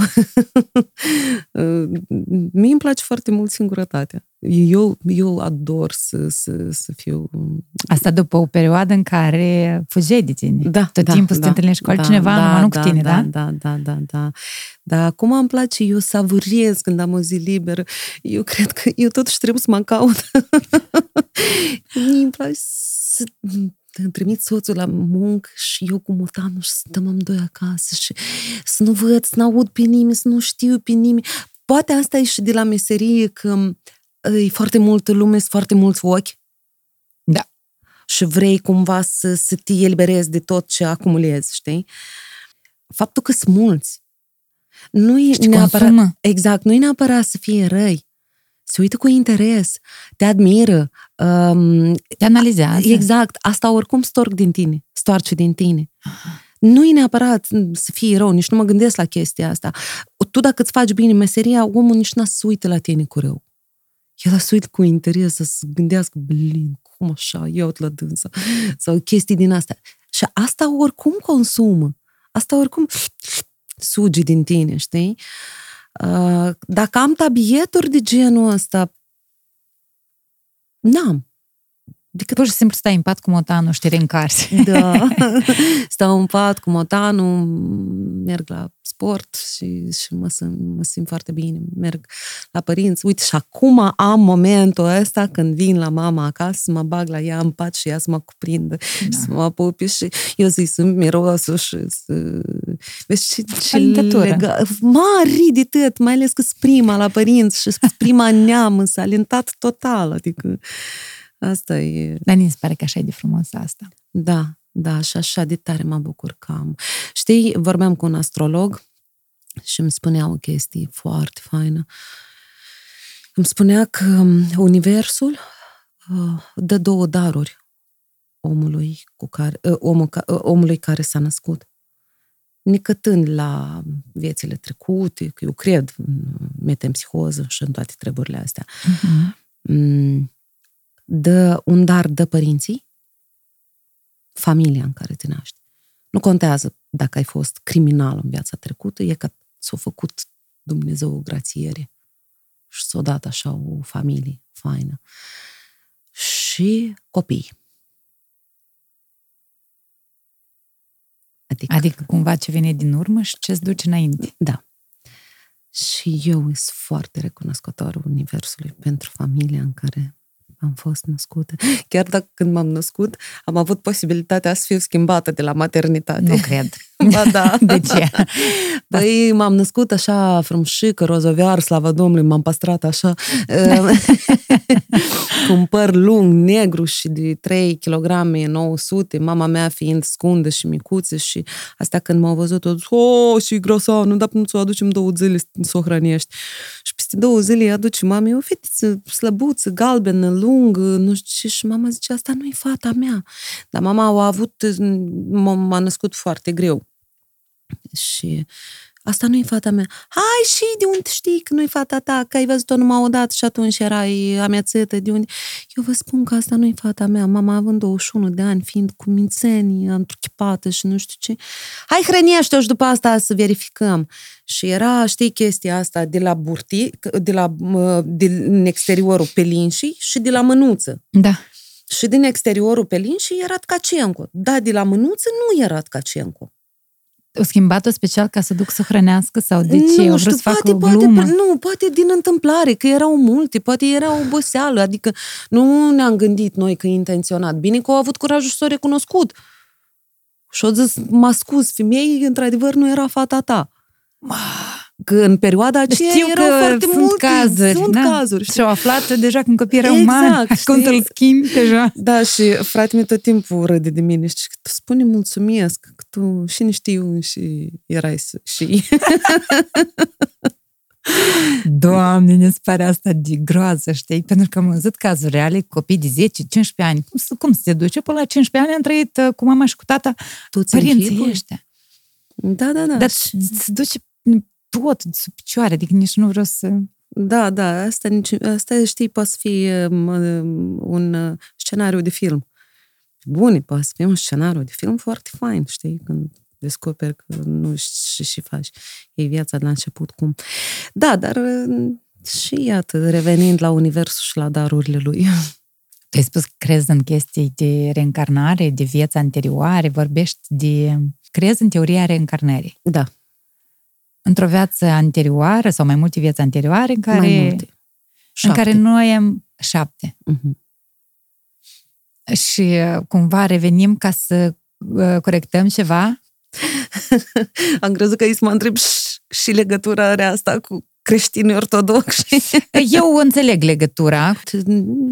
Mie îmi place foarte mult singurătatea. Eu, eu ador să, să, să fiu... Asta după o perioadă în care fugeai de tine. Da, Tot da, timpul să da, te întâlnești cu altcineva, da, numai nu da, cu tine, da? Da, da, da, da. Dar acum îmi place, eu savurez când am o zi liberă. Eu cred că eu totuși trebuie să mă caut. Mie îmi place să îmi trimit soțul la muncă și eu cu motanul și stăm amândoi acasă și să nu văd, să nu aud pe nimeni, să nu știu pe nimeni. Poate asta e și de la meserie că e foarte multă lume, sunt foarte mulți ochi. Da. Și vrei cumva să, să te eliberezi de tot ce acumulezi, știi? Faptul că sunt mulți. Nu e Și neapărat, consumă. exact, nu e neapărat să fie răi. Se uită cu interes, te admiră. Um, Te analizează. exact, asta oricum storc din tine, stoarce din tine. Nu e neapărat să fii rău, nici nu mă gândesc la chestia asta. Tu dacă îți faci bine meseria, omul nici n-a să uită la tine cu rău. El a să uită cu interes, să se gândească, blin, cum așa, iau la dânsa, sau chestii din astea. Și asta oricum consumă. Asta oricum suge din tine, știi? Uh, Dacă am tabieturi de genul ăsta, n-am. Decât pur și simplu stai în pat cu motanul și te reîncarci. Da. Stau în pat cu motanul, merg la sport și, și mă, simt, mă simt foarte bine. Merg la părinți. Uite, și acum am momentul ăsta când vin la mama acasă, să mă bag la ea în pat și ea să mă cuprindă da. să mă apupi și eu zic sunt mirosul și să... Vezi ce, ce Alintătură. lega... Mari de tot, mai ales că sunt prima la părinți și sunt prima neamă, s-a alintat total, adică asta e... Dar mi se pare că așa e de frumos asta. Da, Da, și așa de tare mă bucur că am. Știi, vorbeam cu un astrolog și îmi spunea o chestie foarte faină. Îmi spunea că um, Universul uh, dă două daruri omului, cu care, uh, omul, uh, omului care s-a născut. Necătând la viețile trecute, că eu cred în metempsihoză și în toate treburile astea, uh-huh. Dă un dar de părinții, familia în care te naști. Nu contează dacă ai fost criminal în viața trecută, e că s-a făcut Dumnezeu o grațiere și s-a dat așa o familie faină. Și copii. Adică, adică cumva ce vine din urmă și ce-ți duce înainte. Da. Și eu sunt foarte recunoscător Universului pentru familia în care am fost născută. Chiar dacă când m-am născut, am avut posibilitatea să fiu schimbată de la maternitate. Nu cred. Ba da. De ce? Păi m-am născut așa frumșică, rozoviar, slavă Domnului, m-am păstrat așa cu un păr lung, negru și de 3 kg 900, mama mea fiind scundă și micuță și asta când m-au văzut, au zis, oh, și grosa, nu, dar nu ți-o aducem două zile să o hrănești. Și peste două zile îi aduce mami o fetiță slăbuță, galbenă, lungă, nu știu ce, și mama zice, asta nu-i fata mea. Dar mama a avut, m-a născut foarte greu. Și asta nu-i fata mea. Hai și de unde știi că nu-i fata ta, că ai văzut-o numai odată și atunci erai amețătă, de unde... Eu vă spun că asta nu-i fata mea, mama având 21 de ani, fiind cu mințenii, întruchipată și nu știu ce. Hai hrănește-o și după asta să verificăm. Și era, știi, chestia asta de la burti, de la din exteriorul pelinșii și de la mânuță. Da. Și din exteriorul pelinșii era Tkacenco. Da, de la mânuță nu era Tkacenco o schimbat-o special ca să duc să hrănească sau de ce? Nu știu, să poate, facă o glumă? Poate, nu, poate din întâmplare, că erau multe, poate era oboseală, adică nu ne-am gândit noi că e intenționat. Bine că au avut curajul să o recunoscut. Și au zis, mă scuz, femeii, într-adevăr, nu era fata ta. Că în perioada aceea Știu erau că foarte sunt multe, cazuri. Sunt da. cazuri. Și au aflat deja când copiii erau exact, mari, cum să-l schimbi deja. Da, și fratele meu tot timpul râde de mine și tu spune mulțumesc, că tu și ne știu și erai și... Doamne, ne pare asta de groază, știi? Pentru că am văzut cazuri reale, copii de 10-15 ani. Cum, să, cum să te duce? Până la 15 ani am trăit uh, cu mama și cu tata tu părinții ăștia. Da, da, da. Dar se duce tot sub picioare, adică nici nu vreau să... Da, da, asta, asta știi, poate să fie um, um, un uh, scenariu de film. Bun, poate să fie un scenariu de film foarte fain, știi, când descoperi că nu știi și faci. E viața de la început cum. Da, dar uh, și iată, revenind la universul și la darurile lui. Tu ai spus că crezi în chestii de reîncarnare, de viața anterioare, vorbești de... Crezi în teoria reîncarnării. Da într-o viață anterioară sau mai multe vieți anterioare în care, mai multe. în care noi am șapte. Uh-huh. Și uh, cumva revenim ca să uh, corectăm ceva. am crezut că îi să mă întreb și legătura are asta cu creștini ortodoxi. Eu înțeleg legătura.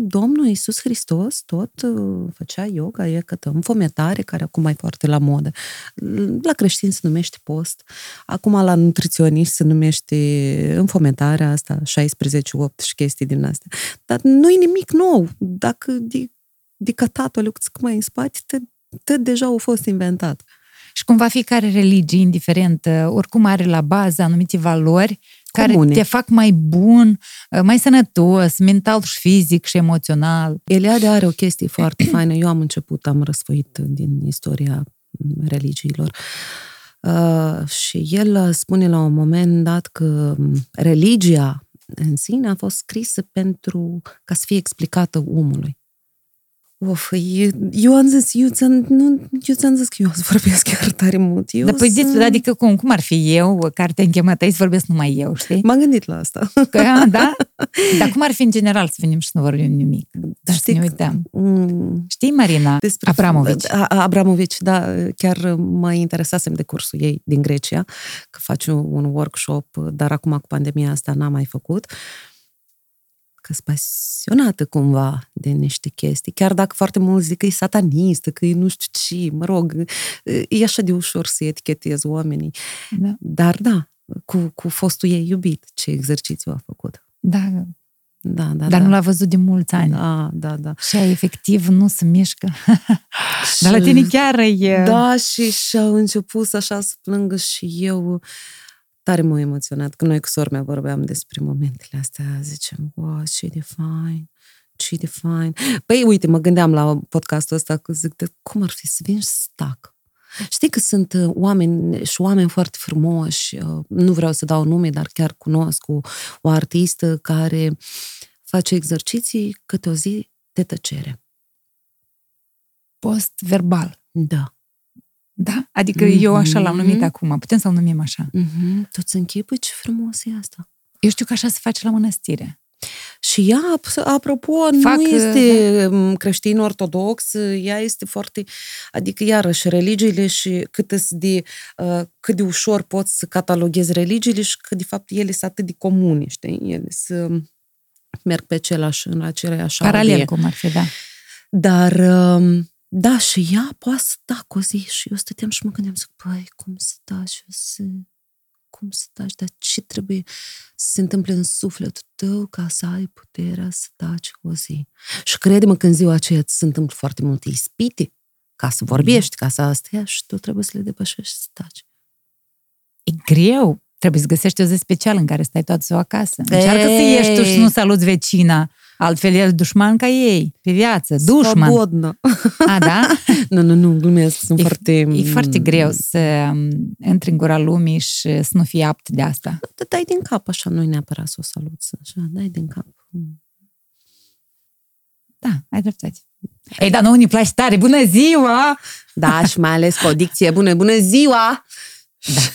Domnul Iisus Hristos tot uh, făcea yoga, e că înfometare, care acum e foarte la modă. La creștini se numește post. Acum la nutriționist se numește înfometarea asta, 16-8 și chestii din astea. Dar nu e nimic nou. Dacă de, de cătatul mai în spate, tot deja au fost inventat. Și cumva fiecare religie, indiferent, uh, oricum are la bază anumite valori care Comune. te fac mai bun, uh, mai sănătos, mental și fizic și emoțional. Eliade are o chestie foarte faină. Eu am început, am răsfoit din istoria religiilor. Uh, și el spune la un moment dat că religia în sine a fost scrisă pentru ca să fie explicată omului. Of, eu am zis, eu ți-am, nu, eu ți-am zis că eu să vorbesc chiar tare mult. Eu Dar păi să... zici, adică cum, cum ar fi eu, care te-am chemat aici, să vorbesc numai eu, știi? M-am gândit la asta. Că, da? Dar cum ar fi în general să venim și să nu vorbim nimic? Dar știi, să ne uităm. Mm, Știi, Marina? Despre Abramovici. Abramovici, da, chiar mă interesasem de cursul ei din Grecia, că face un workshop, dar acum cu pandemia asta n-am mai făcut că sunt pasionată cumva de niște chestii, chiar dacă foarte mulți zic că e satanistă, că e nu știu ce, mă rog, e așa de ușor să etichetez oamenii. Da. Dar da, cu, cu fostul ei iubit, ce exercițiu a făcut. Da, Da, da, dar da. nu l-a văzut de mulți ani. Da, da, da. Și aia, efectiv nu se mișcă. Dar la tine chiar e... Da, și și-au început așa să plângă și eu tare m-a emoționat. Când noi cu sora mea vorbeam despre momentele astea, zicem, wow, ce de fain, ce de fain. Păi, uite, mă gândeam la podcastul ăsta, că zic, de cum ar fi să vin și să tac? Știi că sunt uh, oameni și oameni foarte frumoși, uh, nu vreau să dau nume, dar chiar cunosc o, o artistă care face exerciții câte o zi de tăcere. Post-verbal. Da. Da? Adică eu așa l-am numit Mhm. acum. Putem să-l numim așa. Mm-hmm. Tu ți închipui ce frumos e asta. Eu știu că așa se face la mănăstire. Și ea, ap- apropo, Fac, nu este da. creștin ortodox, ea este foarte, adică iarăși religiile și cât îs de, uh, cât de ușor poți să cataloghezi religiile și că de fapt ele sunt atât de comune, știi? Ele să merg pe același, în aceleași Paralel, ardie. cum ar fi, da. Dar, um, da, și ea poate să tacă o zi și eu stăteam și mă gândeam, zic, păi, cum să taci, să, cum să taci, dar ce trebuie să se întâmple în sufletul tău ca să ai puterea să taci o zi. Și crede-mă că în ziua aceea ți se întâmplă foarte multe ispite ca să vorbești, ca să astea și tu trebuie să le depășești și să taci. E greu. Trebuie să găsești o zi specială în care stai toată ziua acasă. Încearcă să Ei! ieși tu și să nu saluți vecina. Altfel e dușman ca ei, pe viață. Dușman. Svobodno. A, da? nu, nu, nu, glumesc, sunt E, foarte... e foarte greu să um, intri în gura lumii și să nu fii apt de asta. Te dai din cap, așa, nu-i neapărat să o saluți, așa, dai din cap. Da, ai dreptate. Ei, dar nouă ne place tare. Bună ziua! Da, și mai ales cu o dicție bună. Bună ziua!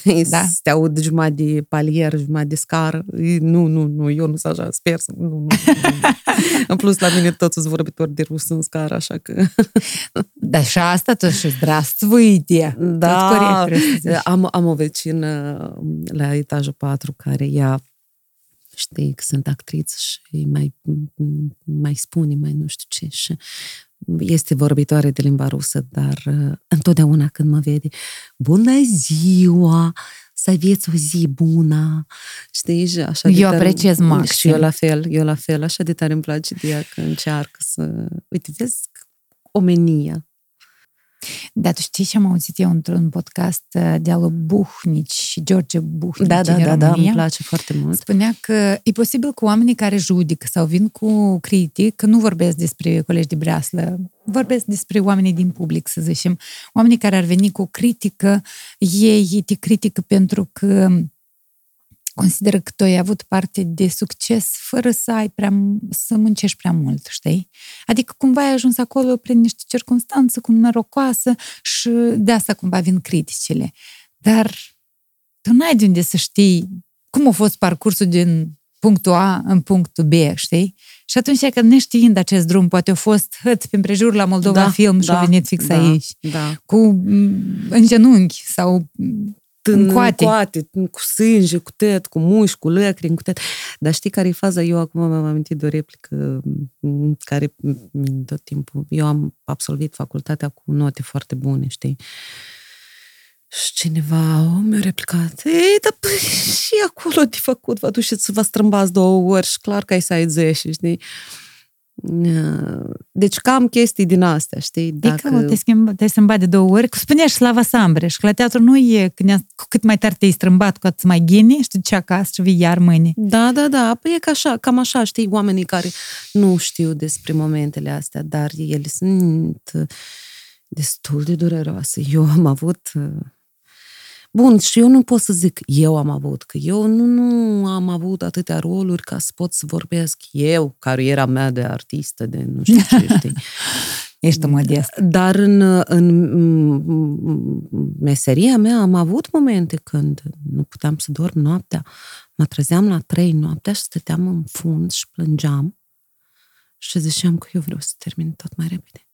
Da, da. Să te aud jumătate de palier, jumătate de scară. E, Nu, nu, nu, eu nu sunt așa, sper să... Nu, nu, nu. În plus, la mine toți sunt vorbitori de rus în scară, așa că... Dar și asta tot și здравствуйте. Da, Tot corect trebuie să zici. am, am o vecină la etajul 4 care ea știi că sunt actriță și mai, mai spune, mai nu știu ce și este vorbitoare de limba rusă, dar uh, întotdeauna când mă vede, bună ziua, să aveți o zi bună, știi, și așa de Eu tare- apreciez maxim. Și eu la fel, eu la fel, așa de tare îmi place de ea că încearcă să, uite, vezi, omenia. Da, tu știi ce am auzit eu într-un podcast uh, de al lui Buhnici și George Buhnici Da, da, din da, da, România. îmi place foarte mult. Spunea că e posibil cu oamenii care judică sau vin cu critic, că nu vorbesc despre colegi de breaslă, vorbesc despre oamenii din public, să zicem. Oamenii care ar veni cu o critică, ei te critică pentru că consideră că tu ai avut parte de succes fără să ai prea, să muncești prea mult, știi? Adică cumva ai ajuns acolo prin niște circunstanțe cum norocoasă și de asta cumva vin criticile. Dar tu n-ai de unde să știi cum a fost parcursul din punctul A în punctul B, știi? Și atunci, că neștiind acest drum, poate a fost hăt pe împrejur la Moldova Da, Film și da, a venit fix da, aici, Da. cu m, în genunchi sau în coate. coate, cu sânge, cu tăt, cu mușchi, cu lăcrimi, cu tăt. Dar știi care e faza? Eu acum m-am amintit de o replică m, care m, tot timpul... Eu am absolvit facultatea cu note foarte bune, știi? Și cineva oh, mi-a replicat, ei, dar păi, și acolo de făcut, vă duceți să vă strâmbați două ori și clar că ai să ai 10, știi? Deci cam chestii din astea, știi? Dacă... Adică te-ai, schimba, te-ai strâmbat de două ori, cu spunea și Slava Sambreș, că la teatru nu e, când ea, cu cât mai tare te-ai strâmbat, cu atât mai ghini, știi ce acasă și vii iar mâine. Da, da, da, păi e ca așa, cam așa, știi, oamenii care nu știu despre momentele astea, dar ele sunt destul de dureroase. Eu am avut... Bun, și eu nu pot să zic eu am avut, că eu nu, nu am avut atâtea roluri ca să pot să vorbesc eu, cariera mea de artistă, de nu știu ce, știi. Ești modest. Dar în, în meseria mea am avut momente când nu puteam să dorm noaptea. Mă trezeam la trei noaptea și stăteam în fund și plângeam și ziceam că eu vreau să termin tot mai repede.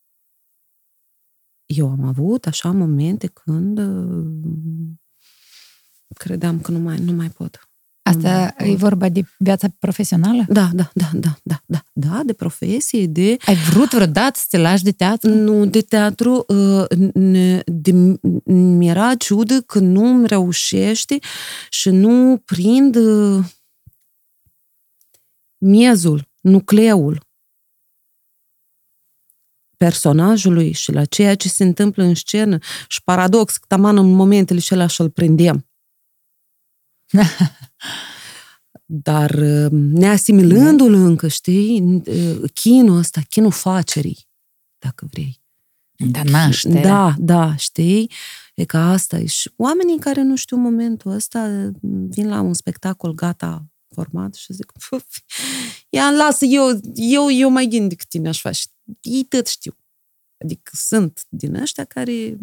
Eu am avut așa momente când credeam că nu mai, nu mai pot. Asta e vorba de viața profesională? Da, da, da, da, da, da, da, de profesie, de... Ai vrut vreodată să te lași de teatru? Nu, de teatru, uh, ne- de, mi-era ciudă că nu îmi reușește și nu prind uh, miezul, nucleul personajului și la ceea ce se întâmplă în scenă și paradox, că taman în momentele și și îl prindem. Dar uh, neasimilându-l încă, știi, uh, chinul ăsta, chinul facerii, dacă vrei. Da, naște. Da, da, știi? E că asta e. Și oamenii care nu știu momentul ăsta vin la un spectacol gata format și zic, "Puf, ia, lasă, eu, eu, eu mai gând decât tine aș face. Ei tot știu. Adică sunt din ăștia care...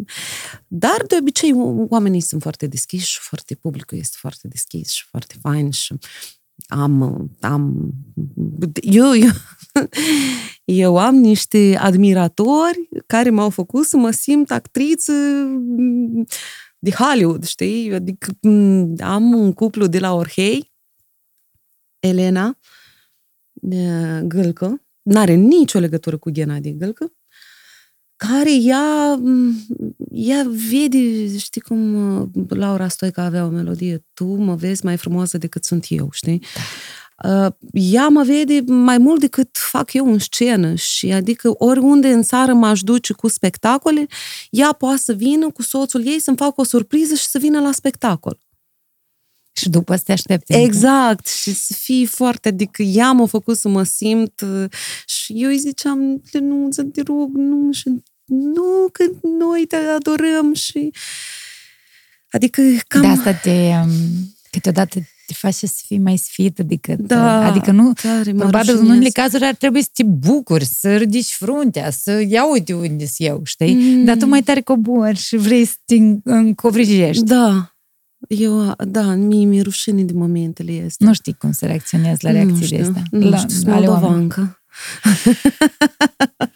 Dar, de obicei, oamenii sunt foarte deschiși și foarte publicul este foarte deschis și foarte fain și am, am eu, eu, eu am niște admiratori care m-au făcut să mă simt actriță de Hollywood, știi? Adică m, am un cuplu de la Orhei, Elena eh, Gâlcă, n-are nicio legătură cu Ghenadie Gâlcă, care ea, m, ea vede, știi cum uh, Laura Stoica avea o melodie, tu mă vezi mai frumoasă decât sunt eu, știi? Uh, ea mă vede mai mult decât fac eu în scenă și adică oriunde în țară m-aș duce cu spectacole, ea poate să vină cu soțul ei să-mi facă o surpriză și să vină la spectacol. Și după să te aștepți. încă. Exact, și să fii foarte, adică ea m-a făcut să mă simt uh, și eu îi ziceam, nu, să te rog, nu, și nu, că noi te adorăm și adică cam... De asta te, um, câteodată te face să fii mai sfită decât... Da, adică nu, tare, mă probabil în rușinez. unele cazuri ar trebui să te bucuri, să ridici fruntea, să ia uite unde sunt eu, știi? Mm. Dar tu mai tare cobori și vrei să te în- încovrijești. Da, eu, da, mie mi-e rușine de momentele astea. Nu știi cum să reacționezi la nu reacțiile știu, astea. nu la, știu, sunt ale oamenilor. moldovancă.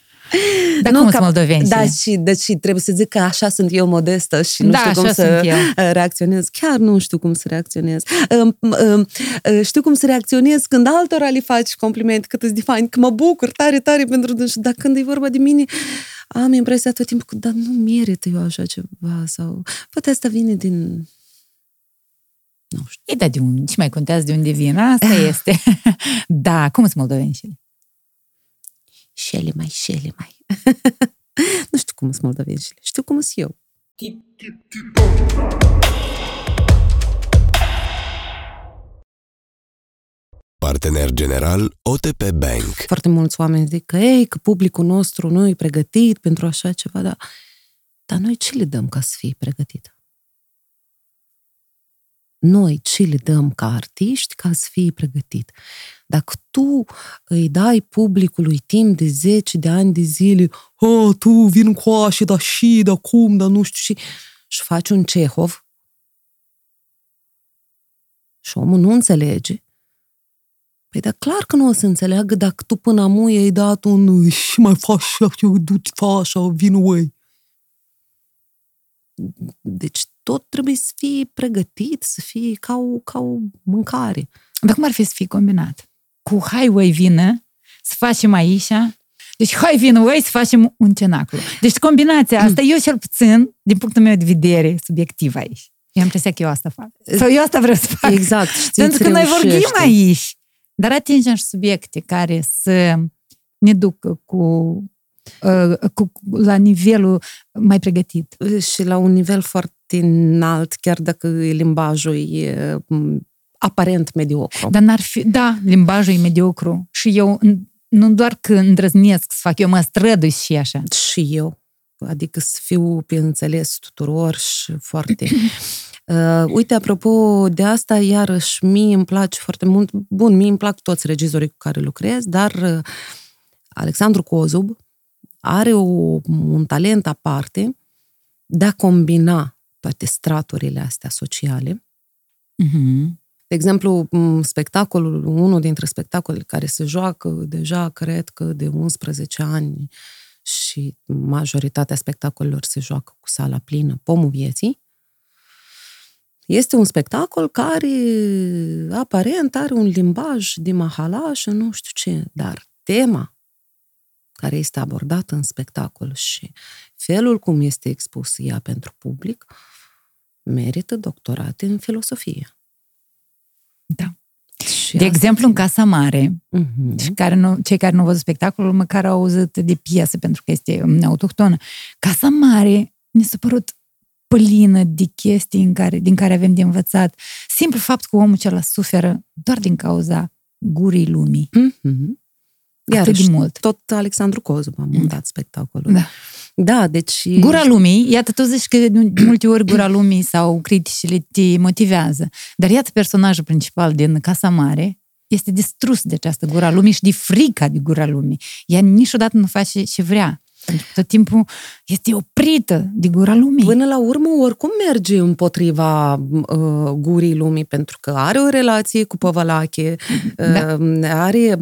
Dar Nu, cum ca- sunt moldoveni? Da, și, deci trebuie să zic că așa sunt eu modestă și nu Da, știu cum așa să sunt eu. uh, reacționez. Chiar nu știu cum să reacționez. Um, um, uh, știu cum să reacționez când altora le faci compliment cât îți de fain, că mă bucur tare, tare pentru dânsul. Dar când e vorba de mine, am impresia tot timpul că dar nu merită eu așa ceva sau poate asta vine din nu știu. E, da, de unde? Ce mai contează de unde vin? Asta este. da, cum sunt moldoveni și ele? Șele mai, șele mai. nu știu cum sunt moldoveni și știu cum sunt eu. Partener general OTP Bank. Foarte mulți oameni zic că, ei, că publicul nostru nu e pregătit pentru așa ceva, dar, dar noi ce le dăm ca să fie pregătit? Noi ce le dăm ca artiști ca să fie pregătit? Dacă tu îi dai publicului timp de 10 de ani de zile, oh, tu vin cu așa, da și, da cum, da nu știu și, și faci un Cehov și omul nu înțelege, Păi dar clar că nu o să înțeleagă dacă tu până amu i-ai dat un și mai faci așa, du-te, fa așa, vin uai. Deci tot trebuie să fie pregătit, să fie ca o, ca o mâncare. Dar cum ar fi să fie combinat? Cu hai, uai, vină, să facem aici, deci hai, vină, uai, să facem un cenaclu. Deci combinația asta, eu cel puțin, din punctul meu de vedere, subiectiv aici. Eu am impresia că eu asta fac. Sau eu asta vreau să fac. Exact, știi, Pentru că noi vorbim aici, dar atingem și subiecte care să ne ducă cu, uh, cu, la nivelul mai pregătit. Și la un nivel foarte înalt, chiar dacă limbajul e m, aparent mediocru. Dar n-ar fi, da, limbajul e mediocru și eu n- nu doar că îndrăznesc să fac, eu mă strădui și așa. și eu. Adică să fiu pe înțeles tuturor și foarte... Uh, uite, apropo de asta, iarăși, mie îmi place foarte mult, bun, mie îmi plac toți regizorii cu care lucrez, dar uh, Alexandru Cozub are o, un talent aparte de a combina toate straturile astea sociale. Mm-hmm. De exemplu, m, spectacolul, unul dintre spectacolele care se joacă deja, cred că de 11 ani și majoritatea spectacolelor se joacă cu sala plină, Pomul Vieții, Este un spectacol care aparent are un limbaj de mahalaș și nu știu ce, dar tema care este abordată în spectacol și felul cum este expus ea pentru public merită doctorate în filosofie. Da. Și de exemplu, în Casa Mare, uh-huh. și care nu, cei care nu au văzut spectacolul, măcar au auzit de piesă, pentru că este autohtonă. Casa Mare mi s-a părut plină de chestii în care, din care avem de învățat. Simplu fapt că omul acela suferă doar din cauza gurii lumii. Mm-hmm. Iar Atât de mult. Tot Alexandru Cozu a montat spectacolul. Da. Da, deci... Gura lumii, iată, tu zici că de multe ori gura lumii sau criticile te motivează. Dar iată personajul principal din Casa Mare este distrus de această gura lumii și de frica de gura lumii. Ea niciodată nu face ce vrea. Pentru că tot timpul este oprită de gura lumii. Până la urmă, oricum merge împotriva uh, gurii lumii, pentru că are o relație cu Păvălache, da. uh, are,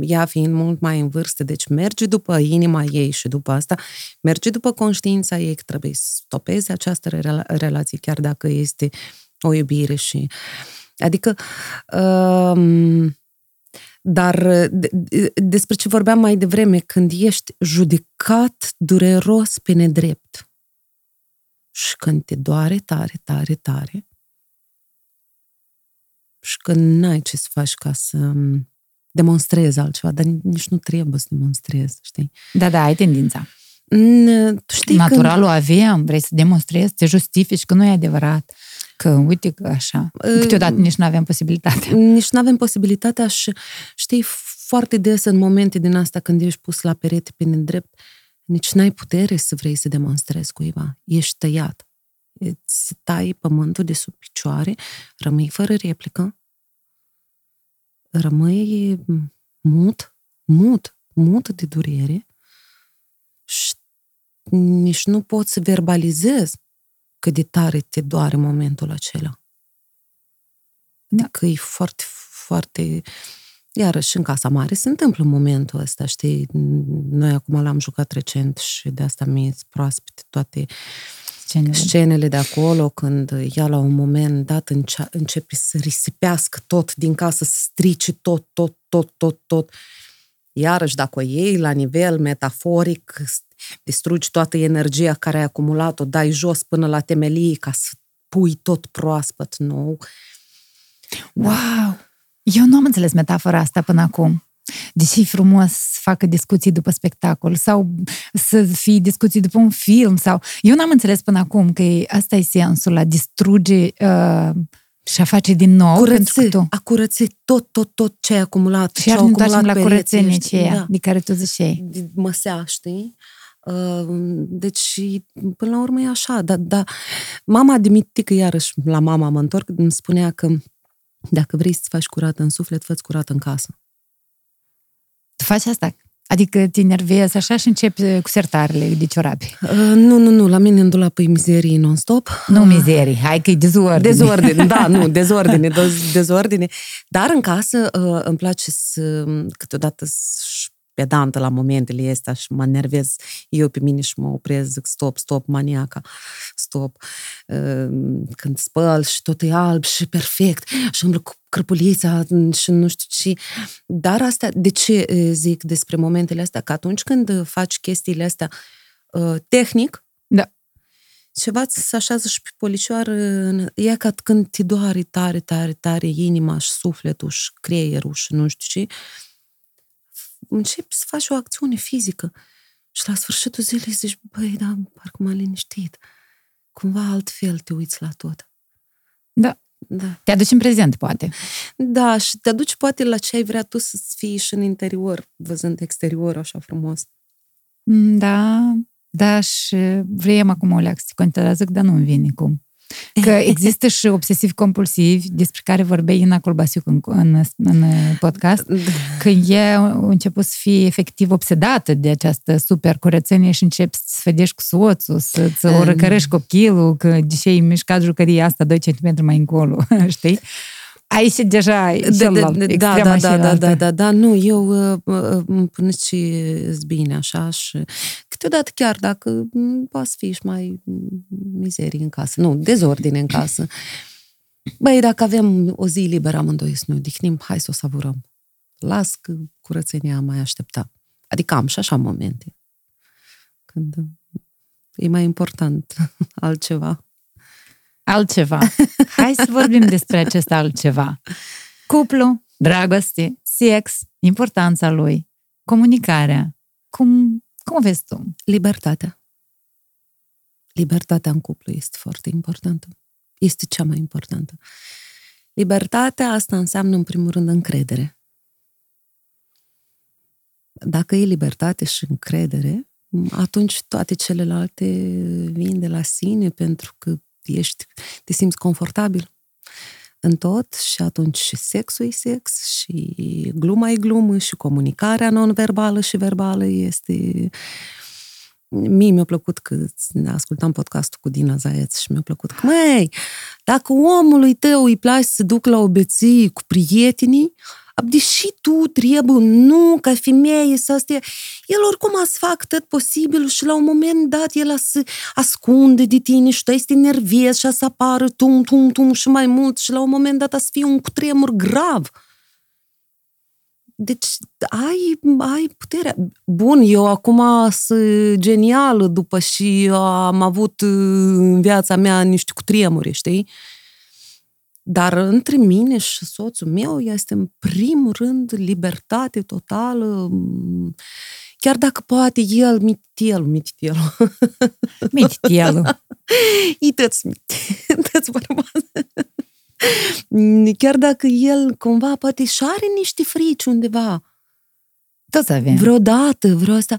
ea fiind mult mai în vârstă, deci merge după inima ei și după asta, merge după conștiința ei că trebuie să stopeze această rela- relație, chiar dacă este o iubire și... Adică... Uh, dar de, despre ce vorbeam mai devreme, când ești judecat dureros pe nedrept și când te doare tare, tare, tare și când n-ai ce să faci ca să demonstrezi altceva, dar nici nu trebuie să demonstrezi, știi? Da, da, ai tendința. Tu știi Naturalul când... aveam, vrei să demonstrezi, te justifici că nu e adevărat. Că uite că așa, câteodată nici nu avem posibilitatea. Nici nu avem posibilitatea și știi, foarte des în momente din asta când ești pus la perete pe nedrept, nici n-ai putere să vrei să demonstrezi cuiva. Ești tăiat. Îți tai pământul de sub picioare, rămâi fără replică, rămâi mut, mut, mut de durere și nici nu poți să verbalizezi cât de tare te doare momentul acela. Da. Că e foarte, foarte... Iarăși, în Casa Mare se întâmplă momentul ăsta, știi? Noi acum l-am jucat recent și de asta mi-e proaspete toate scenele. scenele de acolo, când ea la un moment dat înce- începe să risipească tot din casă, să strice tot, tot, tot, tot, tot. Iarăși, dacă o iei la nivel metaforic, distrugi toată energia care ai acumulat-o, dai jos până la temelii ca să pui tot proaspăt nou. Da. Wow! Eu nu am înțeles metafora asta până acum. Deși e frumos să facă discuții după spectacol sau să fie discuții după un film sau... Eu n-am înțeles până acum că asta e sensul la distruge uh, și a face din nou curăți, pentru că tu... A curăți tot, tot, tot ce ai acumulat. Și ce iar au ne acumulat la curățenie aceea da. de care tu ziceai. Măsea, știi? Deci, până la urmă e așa. Dar da, mama Dimitică, iarăși, la mama mă întorc, îmi spunea că dacă vrei să-ți faci curată în suflet, fă curată în casă. Tu faci asta? Adică te enervezi așa și începi cu sertarele de ciorapi. Uh, nu, nu, nu, la mine în dulap e mizerii non-stop. Nu uh, mizerii, hai că e dezordine. Dezordine, da, nu, dezordine, dezordine. Dar în casă uh, îmi place să câteodată să pedantă la momentele astea și mă nervez eu pe mine și mă oprez, zic stop, stop, maniaca, stop. Ehm, când spăl și tot e alb și perfect și îmblă cu crăpulița și nu știu ce. Dar asta, de ce zic despre momentele astea? Că atunci când faci chestiile astea tehnic, da. ceva să așează și pe policioară, e ca când te doare tare, tare, tare inima și sufletul și creierul și nu știu ce, începi să faci o acțiune fizică și la sfârșitul zilei zici, băi, da, parcă m-am liniștit. Cumva altfel te uiți la tot. Da. Da. Te aduci în prezent, poate. Da, și te aduci poate la ce ai vrea tu să fii și în interior, văzând exterior așa frumos. Mm, da, da, și vrei acum o leac să te contează, dar nu-mi vine cum. Că există și obsesiv-compulsiv, despre care vorbeai Ina Colbasiuc în, în, în podcast, da. că e a început să fie efectiv obsedată de această super curățenie și începi să sfădești cu soțul, să-ți o răcărești copilul, că de ce ai mișcat jucăria asta 2 cm mai încolo, știi? Aici deja da, da, da, da, da, da, da, da, da, nu, eu până și bine așa și câteodată chiar dacă poate fi și mai mizerii în casă, nu, dezordine în casă, Băi, dacă avem o zi liberă amândoi să ne odihnim, hai să o savurăm. Las că curățenia mai aștepta. Adică am și așa momente. Când e mai important altceva. Altceva. Hai să vorbim despre acest altceva. Cuplu, dragoste, sex, importanța lui, comunicarea. Cum, cum vezi tu? Libertatea. Libertatea în cuplu este foarte importantă. Este cea mai importantă. Libertatea asta înseamnă, în primul rând, încredere. Dacă e libertate și încredere, atunci toate celelalte vin de la sine pentru că ești, te simți confortabil în tot și atunci și sexul e sex și gluma e glumă și comunicarea non-verbală și verbală este... Mie mi-a plăcut că ascultam podcastul cu Dina Zaeț și mi-a plăcut că, măi, dacă omului tău îi place să duc la obeții cu prietenii, deși tu trebuie, nu, ca femeie să astea, el oricum a să fac tot posibil și la un moment dat el a să ascunde de tine și tu este nervios și a să apară tum, tum, tum și mai mult și la un moment dat a să fie un cutremur grav. Deci ai, ai puterea. Bun, eu acum sunt genială după și am avut în viața mea niște cutremuri, știi? Dar între mine și soțul meu este în primul rând libertate totală, chiar dacă poate el, mititelul, mititelul. Mititelul. E tăți, tăți bărbat. Chiar dacă el cumva poate și are niște frici undeva. Toți avem. Vreodată, vreo asta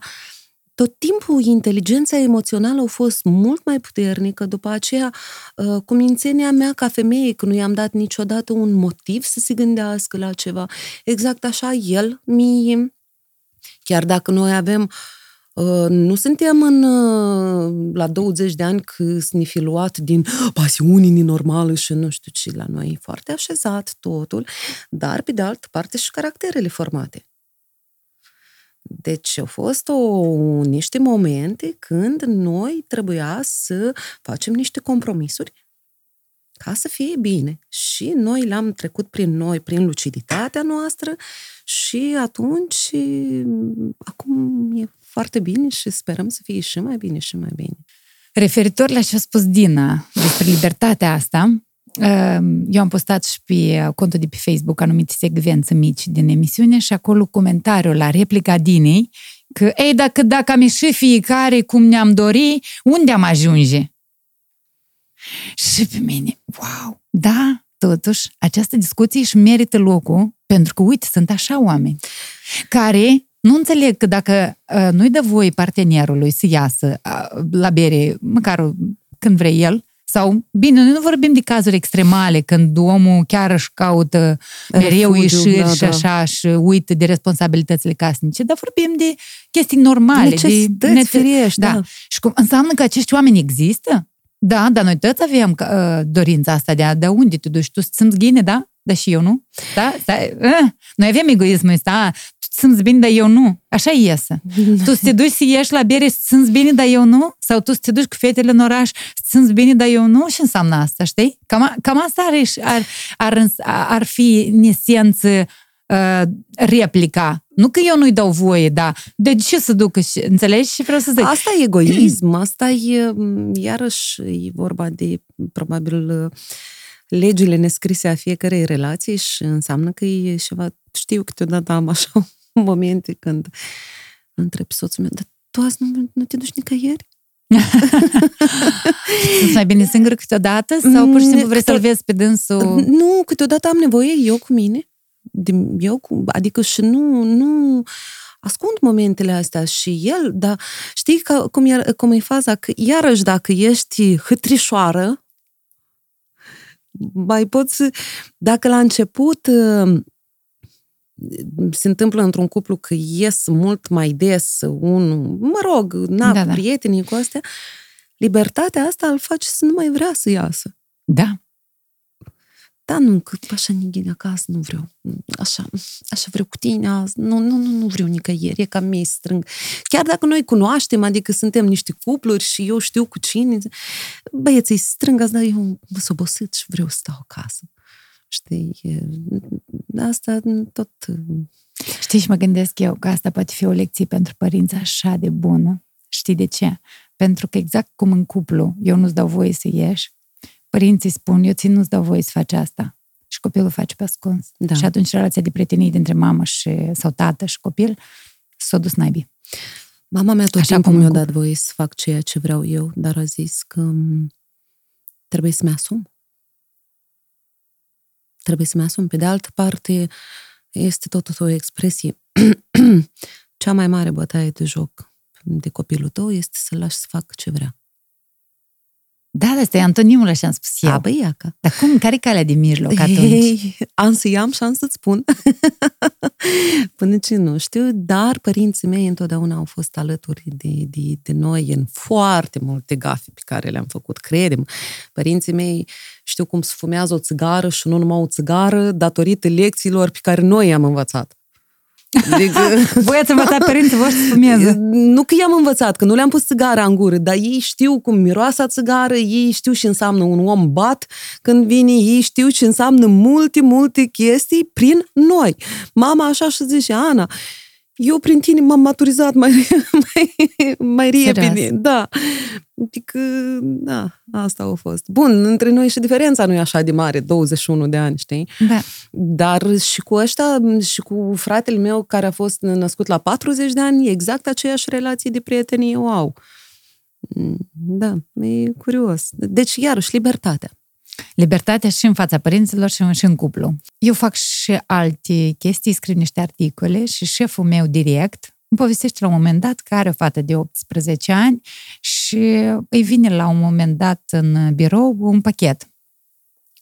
tot timpul inteligența emoțională a fost mult mai puternică, după aceea uh, cu mințenia mea ca femeie, că nu i-am dat niciodată un motiv să se gândească la ceva. Exact așa, el mie, chiar dacă noi avem Uh, nu suntem în, uh, la 20 de ani că să ne fi luat din pasiuni nenormală și nu știu ce la noi. E foarte așezat totul, dar pe de altă parte și caracterele formate. Deci au fost o, niște momente când noi trebuia să facem niște compromisuri ca să fie bine. Și noi le-am trecut prin noi, prin luciditatea noastră și atunci acum e foarte bine și sperăm să fie și mai bine și mai bine. Referitor la ce a spus Dina despre libertatea asta, Ehm, eu am postat și pe contul de pe Facebook anumite secvențe mici din emisiune și acolo comentariul la replica Dinei că, ei, dacă, dacă am ieșit fiecare cum ne-am dori, unde am ajunge? Și pe mine, wow, da, totuși, această discuție își merită locul, pentru că, uite, sunt așa oameni care nu înțeleg că dacă uh, nu-i dă voie partenerului să iasă uh, la bere, măcar când vrea el, sau, bine, noi nu vorbim de cazuri extremale, când omul chiar își caută mereu ieșiri da, și da. așa și uită de responsabilitățile casnice, dar vorbim de chestii normale. De necesități, da. da. Și cum, înseamnă că acești oameni există? Da, dar noi toți avem uh, dorința asta de a, de unde te duci? Tu simți ghine, da? Dar și eu nu? Da? da? Uh, noi avem egoismul ăsta, simți bine, dar eu nu. Așa iese. Tu să te duci să ieși la bere să simți bine, dar eu nu? Sau tu să te duci cu fetele în oraș să simți bine, dar eu nu? Și înseamnă asta, știi? Cam, cam asta ar, ar, ar, ar fi în esență uh, replica. Nu că eu nu-i dau voie, dar de ce să ducă și... Înțelegi ce vreau să zic? Asta e egoism, asta e, iarăși, e vorba de, probabil, legile nescrise a fiecarei relații și înseamnă că e ceva... Știu câteodată am așa momente când întreb soțul meu, dar tu azi nu, nu te duci nicăieri? Sunt mai bine singură câteodată sau pur și simplu vrei să-l vezi pe dânsul? Nu, câteodată am nevoie eu cu mine. Eu cu, adică și nu, nu ascund momentele astea și el, dar știi că, cum, e, cum e faza? Că iarăși dacă ești hâtrișoară, mai poți, dacă la început se întâmplă într-un cuplu că ies mult mai des unul, mă rog, na, da, cu da. prietenii cu astea, libertatea asta îl face să nu mai vrea să iasă. Da. Da, nu, că așa nici acasă nu vreau. Așa, așa vreau cu tine azi. Nu, nu, nu, nu vreau nicăieri, e ca mie strâng. Chiar dacă noi cunoaștem, adică suntem niște cupluri și eu știu cu cine, băieții strâng azi, dar eu mă s-obosit și vreau să stau acasă. Știi, asta tot... Știi, și mă gândesc eu că asta poate fi o lecție pentru părinți așa de bună. Știi de ce? Pentru că exact cum în cuplu, eu nu-ți dau voie să ieși, părinții spun, eu ți nu-ți dau voie să faci asta. Și copilul face pe ascuns. Da. Și atunci relația de prietenie dintre mamă și, sau tată și copil s-a dus naibii. Mama mea tot Așa timpul mi-a dat voie să fac ceea ce vreau eu, dar a zis că trebuie să-mi asum. Trebuie să-mi asum. Pe de altă parte, este tot o expresie. Cea mai mare bătaie de joc de copilul tău este să-l lași să facă ce vrea. Da, da, este antonimul așa am spus eu. A, băi, iaca. Dar cum, care calea de mijloc atunci? Ei, am să iau și am să-ți spun. Până ce nu știu, dar părinții mei întotdeauna au fost alături de, de, de noi în foarte multe gafe pe care le-am făcut, credem. Părinții mei știu cum se fumează o țigară și nu numai o țigară datorită lecțiilor pe care noi i-am învățat. Adică... Voi ați învățat părinții voștri să fumeze. Nu că i-am învățat, că nu le-am pus țigara în gură, dar ei știu cum miroasa țigară, ei știu ce înseamnă un om bat când vine, ei știu ce înseamnă multe, multe chestii prin noi. Mama așa și zice, Ana, eu prin tine m-am maturizat mai, mai, mai repede. Da. Adică, da, asta a fost. Bun, între noi și diferența nu e așa de mare, 21 de ani, știi? Da. Dar și cu ăștia, și cu fratele meu care a fost născut la 40 de ani, exact aceeași relație de prietenie o au. Da, e curios. Deci, iarăși, libertatea. Libertatea și în fața părinților și în, și în cuplu. Eu fac și alte chestii, scriu niște articole și șeful meu direct îmi povestește la un moment dat că are o fată de 18 ani și îi vine la un moment dat în birou un pachet,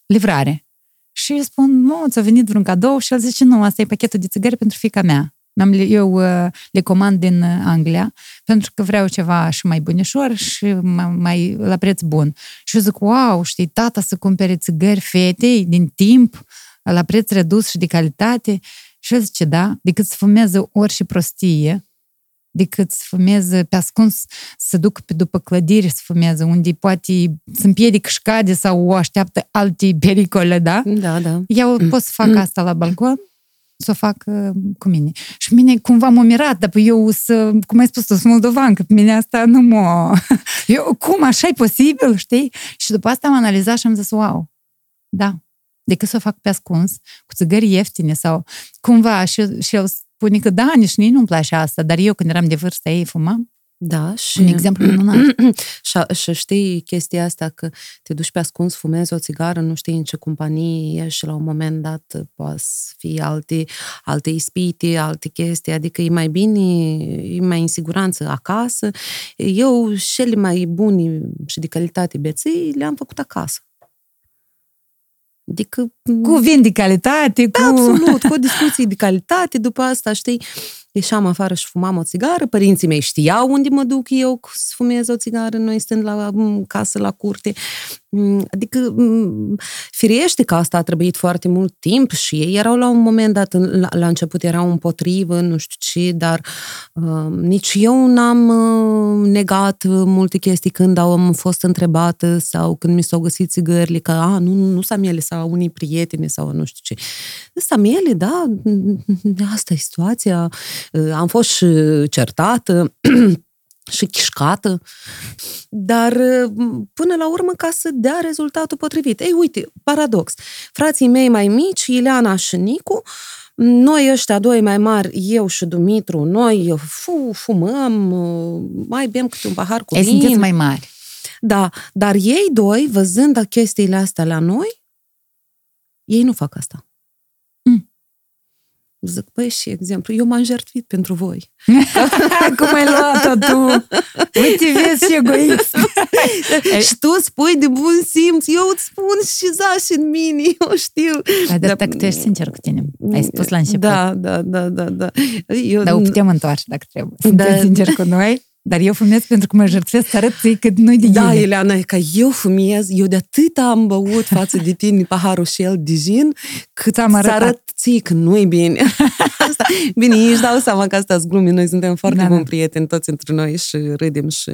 livrare. Și îi spun, nu, ți-a venit vreun cadou? Și el zice, nu, asta e pachetul de țigări pentru fica mea. Eu uh, le comand din uh, Anglia pentru că vreau ceva și mai bunișor și mai la preț bun. Și eu zic, wow, știi, tata să cumpere țigări fetei din timp, la preț redus și de calitate. Și el zice, da, decât să fumeze orice prostie, decât să fumeze pe ascuns, să ducă pe după clădiri să fumeze, unde poate să împiedic și cade sau o așteaptă alte pericole, da? Da, da. Eu pot să fac asta la balcon, să o fac uh, cu mine. Și mine cumva m-a mirat, dar eu să, cum ai spus, sunt moldovan, că pe mine asta nu mă... Eu, cum, așa e posibil, știi? Și după asta am analizat și am zis, wow, da, decât să o fac pe ascuns, cu țigări ieftine sau cumva și, și eu spune că da, nici nu-mi place asta, dar eu când eram de vârstă ei fumam, da, și... Un exemplu minunat. și, și știi chestia asta că te duci pe ascuns, fumezi o țigară, nu știi în ce companie ești și la un moment dat poate fi alte, alte ispite, alte chestii, adică e mai bine, e mai în siguranță acasă. Eu cele mai buni și de calitate beții le-am făcut acasă. Adică... Cu vin de calitate, da, cu... Absolut, cu discuții de calitate, după asta, știi, ieșeam afară și fumam o țigară, părinții mei știau unde mă duc eu să fumez o țigară, noi stând la casă, la curte. Mm, adică, mm, firește că asta a trebuit foarte mult timp și ei erau la un moment dat, la, la început erau împotrivă, nu știu ce, dar uh, nici eu n-am uh, negat multe chestii când am fost întrebată sau când mi s-au găsit țigările, că a, nu, nu Samele sau unii prieteni sau nu știu ce. Samele, da, asta e situația. Uh, am fost și certată, și chișcată, dar până la urmă ca să dea rezultatul potrivit. Ei, uite, paradox. Frații mei mai mici, Ileana și Nicu, noi ăștia doi mai mari, eu și Dumitru, noi fu, fumăm, mai bem câte un pahar cu vin. Ei sunteți mai mari. Da, dar ei doi, văzând chestiile astea la noi, ei nu fac asta. Zic, păi și exemplu, eu m-am jertfit pentru voi. Cum ai luat-o tu? Uite, vezi ce egoism. și tu spui de bun simț, eu îți spun și zași în mine, eu știu. Dar, dar dacă tu ești sincer cu tine, ai spus la început. Da, da, da, da. da. Eu... Dar o putem întoarce dacă trebuie. Sunteți da. sincer cu noi? Dar eu fumez pentru că mă jertfesc să arăt ție că nu-i de Da, ele. Eliana, e că eu fumez, eu de atât am băut față de tine paharul și el de gin, cât Ți-am să arătat. arăt ție că nu-i bine. Asta, bine, ei își dau seama că asta glume, noi suntem foarte Da, buni da. prieteni toți între noi și râdem și...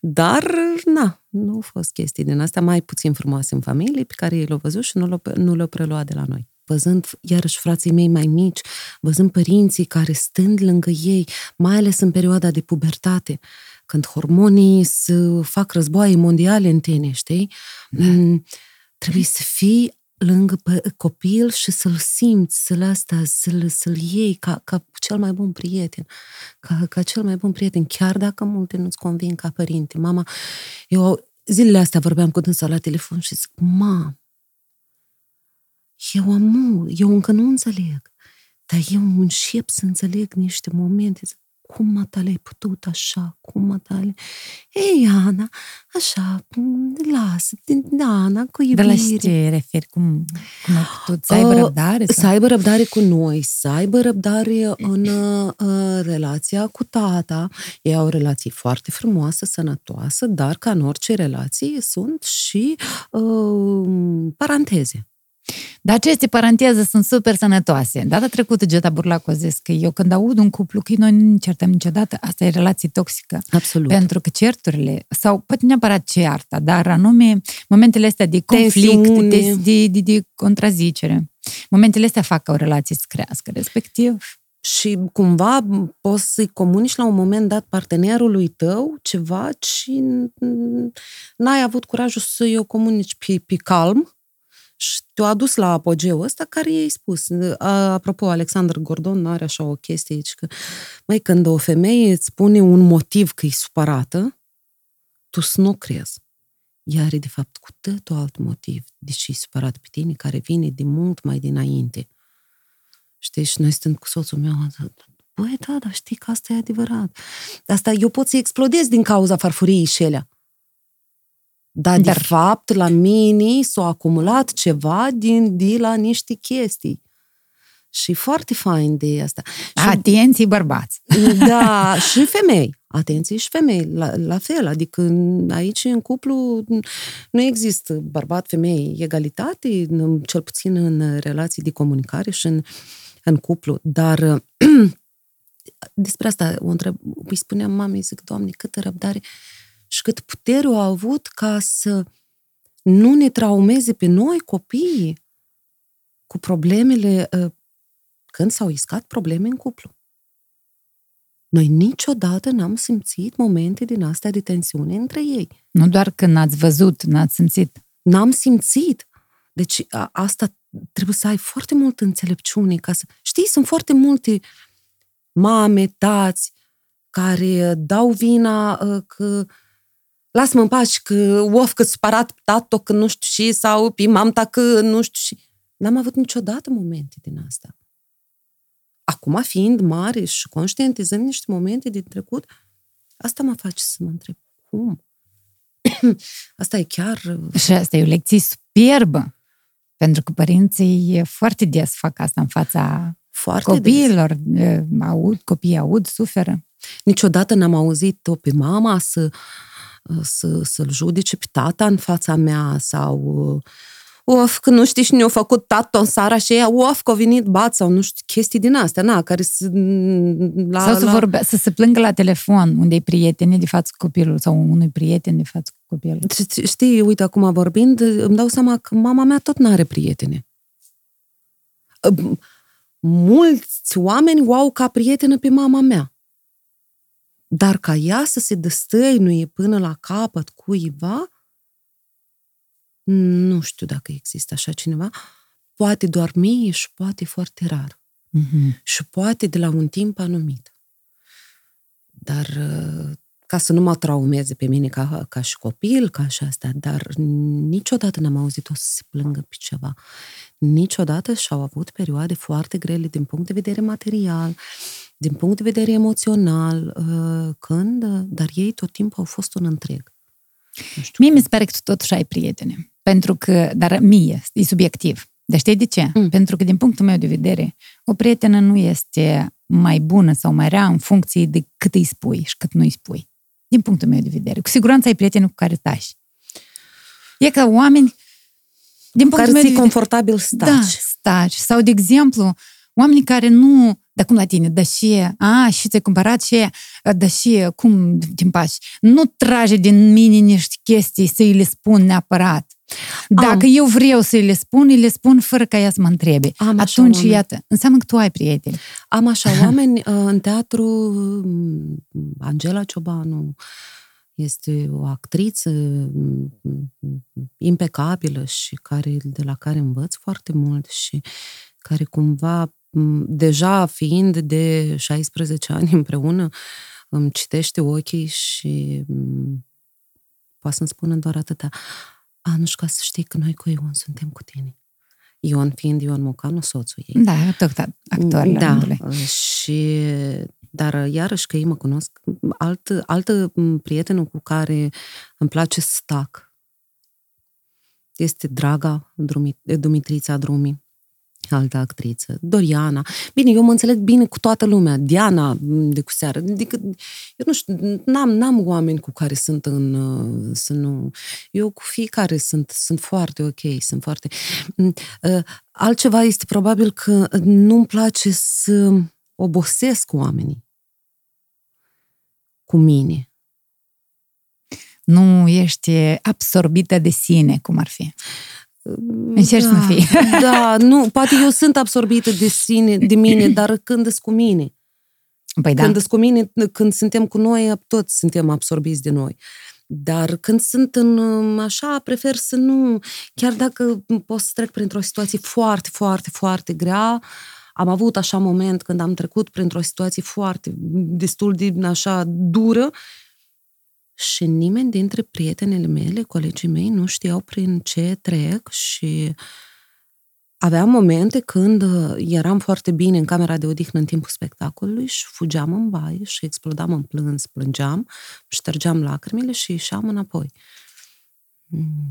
Dar, na, nu au fost chestii din astea mai puțin frumoase în familie pe care ei le-au văzut și nu le-au, nu le-au preluat de la noi. Văzând, iarăși, frații mei mai mici, văzând părinții care stând lângă ei, mai ales în perioada de pubertate, când hormonii să fac războaie mondiale în tine, știi? Mm, Trebuie să fii lângă pe copil și să-l simți, să-l asta, să-l, să-l iei ca, ca cel mai bun prieten, ca, ca cel mai bun prieten, chiar dacă multe nu-ți convin ca părinte. Mama, eu zilele astea vorbeam cu dânsa la telefon și zic, mam, eu am, eu încă nu înțeleg, dar eu încep să înțeleg niște momente, zic, cum matale ai putut așa, cum matale... Ei, Ana, așa, lasă, da, Ana, cu De iubire. la ce te referi? Cum, cum ai putut? Să aibă Uh, răbdare? Să Sau? aibă răbdare cu noi, să aibă răbdare în uh, relația cu tata. Ei au o relație foarte frumoasă, sănătoasă, dar ca în orice relație sunt și uh, paranteze. Dar aceste paranteze sunt super sănătoase. Data trecută Geta Burlacu a zis că eu când aud un cuplu că noi nu ne certăm niciodată, asta e relație toxică. Absolut. Pentru că certurile, sau poate neapărat cearta, dar anume momentele astea de conflict, Tensiune. de, de, de, de contrazicere, momentele astea fac ca o relație să crească, respectiv. și cumva poți să-i comunici la un moment dat partenerului tău ceva și n-ai avut curajul să-i o comunici pe, pe calm și te-a adus la apogeul ăsta care i-ai spus. A- Apropo, Alexander Gordon are așa o chestie aici că, mai când o femeie îți spune un motiv că e supărată, tu să nu crezi. Ea are, de fapt, cu totul alt motiv de ce e supărat pe tine, care vine de mult mai dinainte. Știi, și noi stând cu soțul meu, băi, da, dar știi că asta e adevărat. Asta eu pot să explodez din cauza farfuriei și elea. Dar, dar, de fapt, la mine s-a acumulat ceva din, de la niște chestii. Și e foarte fain de asta. Și, Atenție, bărbați! da, și femei. Atenție și femei, la, la fel. Adică aici, în cuplu, nu există bărbat-femei egalitate, în- cel puțin în relații de comunicare și în, în cuplu. Dar despre asta o întreb, îi spuneam mamei, zic, Doamne, câtă răbdare și cât putere au avut ca să nu ne traumeze pe noi, copiii, cu problemele, uh, când s-au iscat probleme în cuplu. Noi niciodată n-am simțit momente din astea de tensiune între ei. Nu doar că n-ați văzut, n-ați simțit. N-am simțit. Deci a, asta trebuie să ai foarte multă înțelepciune ca să... Știi, sunt foarte multe mame, tați, care dau vina uh, că lasă-mă în pace, că of, că sparat tato, că nu știu și, sau pe mamta, că nu știu și... N-am avut niciodată momente din asta. Acum, fiind mare și conștientizând niște momente din trecut, asta mă face să mă întreb, cum? asta e chiar... Și asta e o lecție superbă. Pentru că părinții foarte des fac asta în fața Foarte copiilor. Des. Aud, copiii aud, suferă. Niciodată n-am auzit-o pe mama să, să, să-l judece pe tata în fața mea sau of, că nu știi și ne-a făcut tată în seara și ea, of, că a venit bat sau nu știu, chestii din astea, na, care să... La, sau să, la... Vorbe, să se plângă la telefon unde e prietene de față cu copilul sau unui prieten de față cu copilul. Știi, uite, acum vorbind, îmi dau seama că mama mea tot n-are prietene. Mulți oameni o au ca prietenă pe mama mea. Dar ca ea să se dăstăinuie până la capăt cuiva, nu știu dacă există așa cineva, poate doar mie și poate foarte rar. Mm-hmm. Și poate de la un timp anumit. Dar ca să nu mă traumeze pe mine ca, ca și copil, ca și asta, dar niciodată n-am auzit-o să se plângă pe ceva. Niciodată și-au avut perioade foarte grele din punct de vedere material, din punct de vedere emoțional, când, dar ei tot timpul au fost un întreg. Nu știu mie cum. mi se pare că tu totuși ai prietene. Pentru că, dar mie, e subiectiv. Dar știi de ce? Mm. Pentru că, din punctul meu de vedere, o prietenă nu este mai bună sau mai rea în funcție de cât îi spui și cât nu îi spui. din punctul meu de vedere. Cu siguranță ai prieteni cu care tași. E ca oameni, din punctul Care meu de ți vedere... confortabil staci. Da, staci. Sau, de exemplu, oamenii care nu... Dar cum la tine? Da și... A, și ți-ai cumpărat și... Da și... Cum te împaci? Nu trage din mine niște chestii să-i le spun neapărat. Dacă eu vreau să-i le spun, îi le spun fără ca ea să mă întrebe. Am așa Atunci, oameni. iată, înseamnă că tu ai prieteni. Am așa oameni uh, în teatru, m, Angela Ciobanu este o actriță m, m, impecabilă și care, de la care învăț foarte mult și care cumva, m, deja fiind de 16 ani împreună, îmi citește ochii și m, poate să-mi spună doar atâta. Anușca, să știi că noi cu Ion suntem cu tine. Ion fiind Ion Mocanu, soțul ei. Da, tot actor la da, rândul lui. și dar iarăși că ei mă cunosc, alt, altă prietenă cu care îmi place să stac este Draga Drumi, Dumitrița Drumi, altă actriță, Doriana. Bine, eu mă înțeleg bine cu toată lumea, Diana de cu seară. Adică, eu nu știu, n-am, n-am oameni cu care sunt în... uh, Să nu, eu cu fiecare sunt, sunt foarte ok, sunt foarte... Mm, uh, Altceva este probabil că nu-mi place să obosesc oamenii cu mine. Nu ești absorbită de sine, cum ar fi. Încerci să nu fii. Da, nu, poate eu sunt absorbită de sine, de mine, dar când sunt cu mine. Păi da. Când sunt cu mine, când suntem cu noi, toți suntem absorbiți de noi. Dar când sunt în așa, prefer să nu, chiar dacă pot să trec printr-o situație foarte, foarte, foarte grea, am avut așa moment când am trecut printr-o situație foarte, destul de așa dură și nimeni dintre prietenele mele, colegii mei, nu știau prin ce trec și aveam momente când uh, eram foarte bine în camera de odihnă în timpul spectacolului și fugeam în baie și explodam în plâns, plângeam, ștergeam lacrimile și ieșeam înapoi.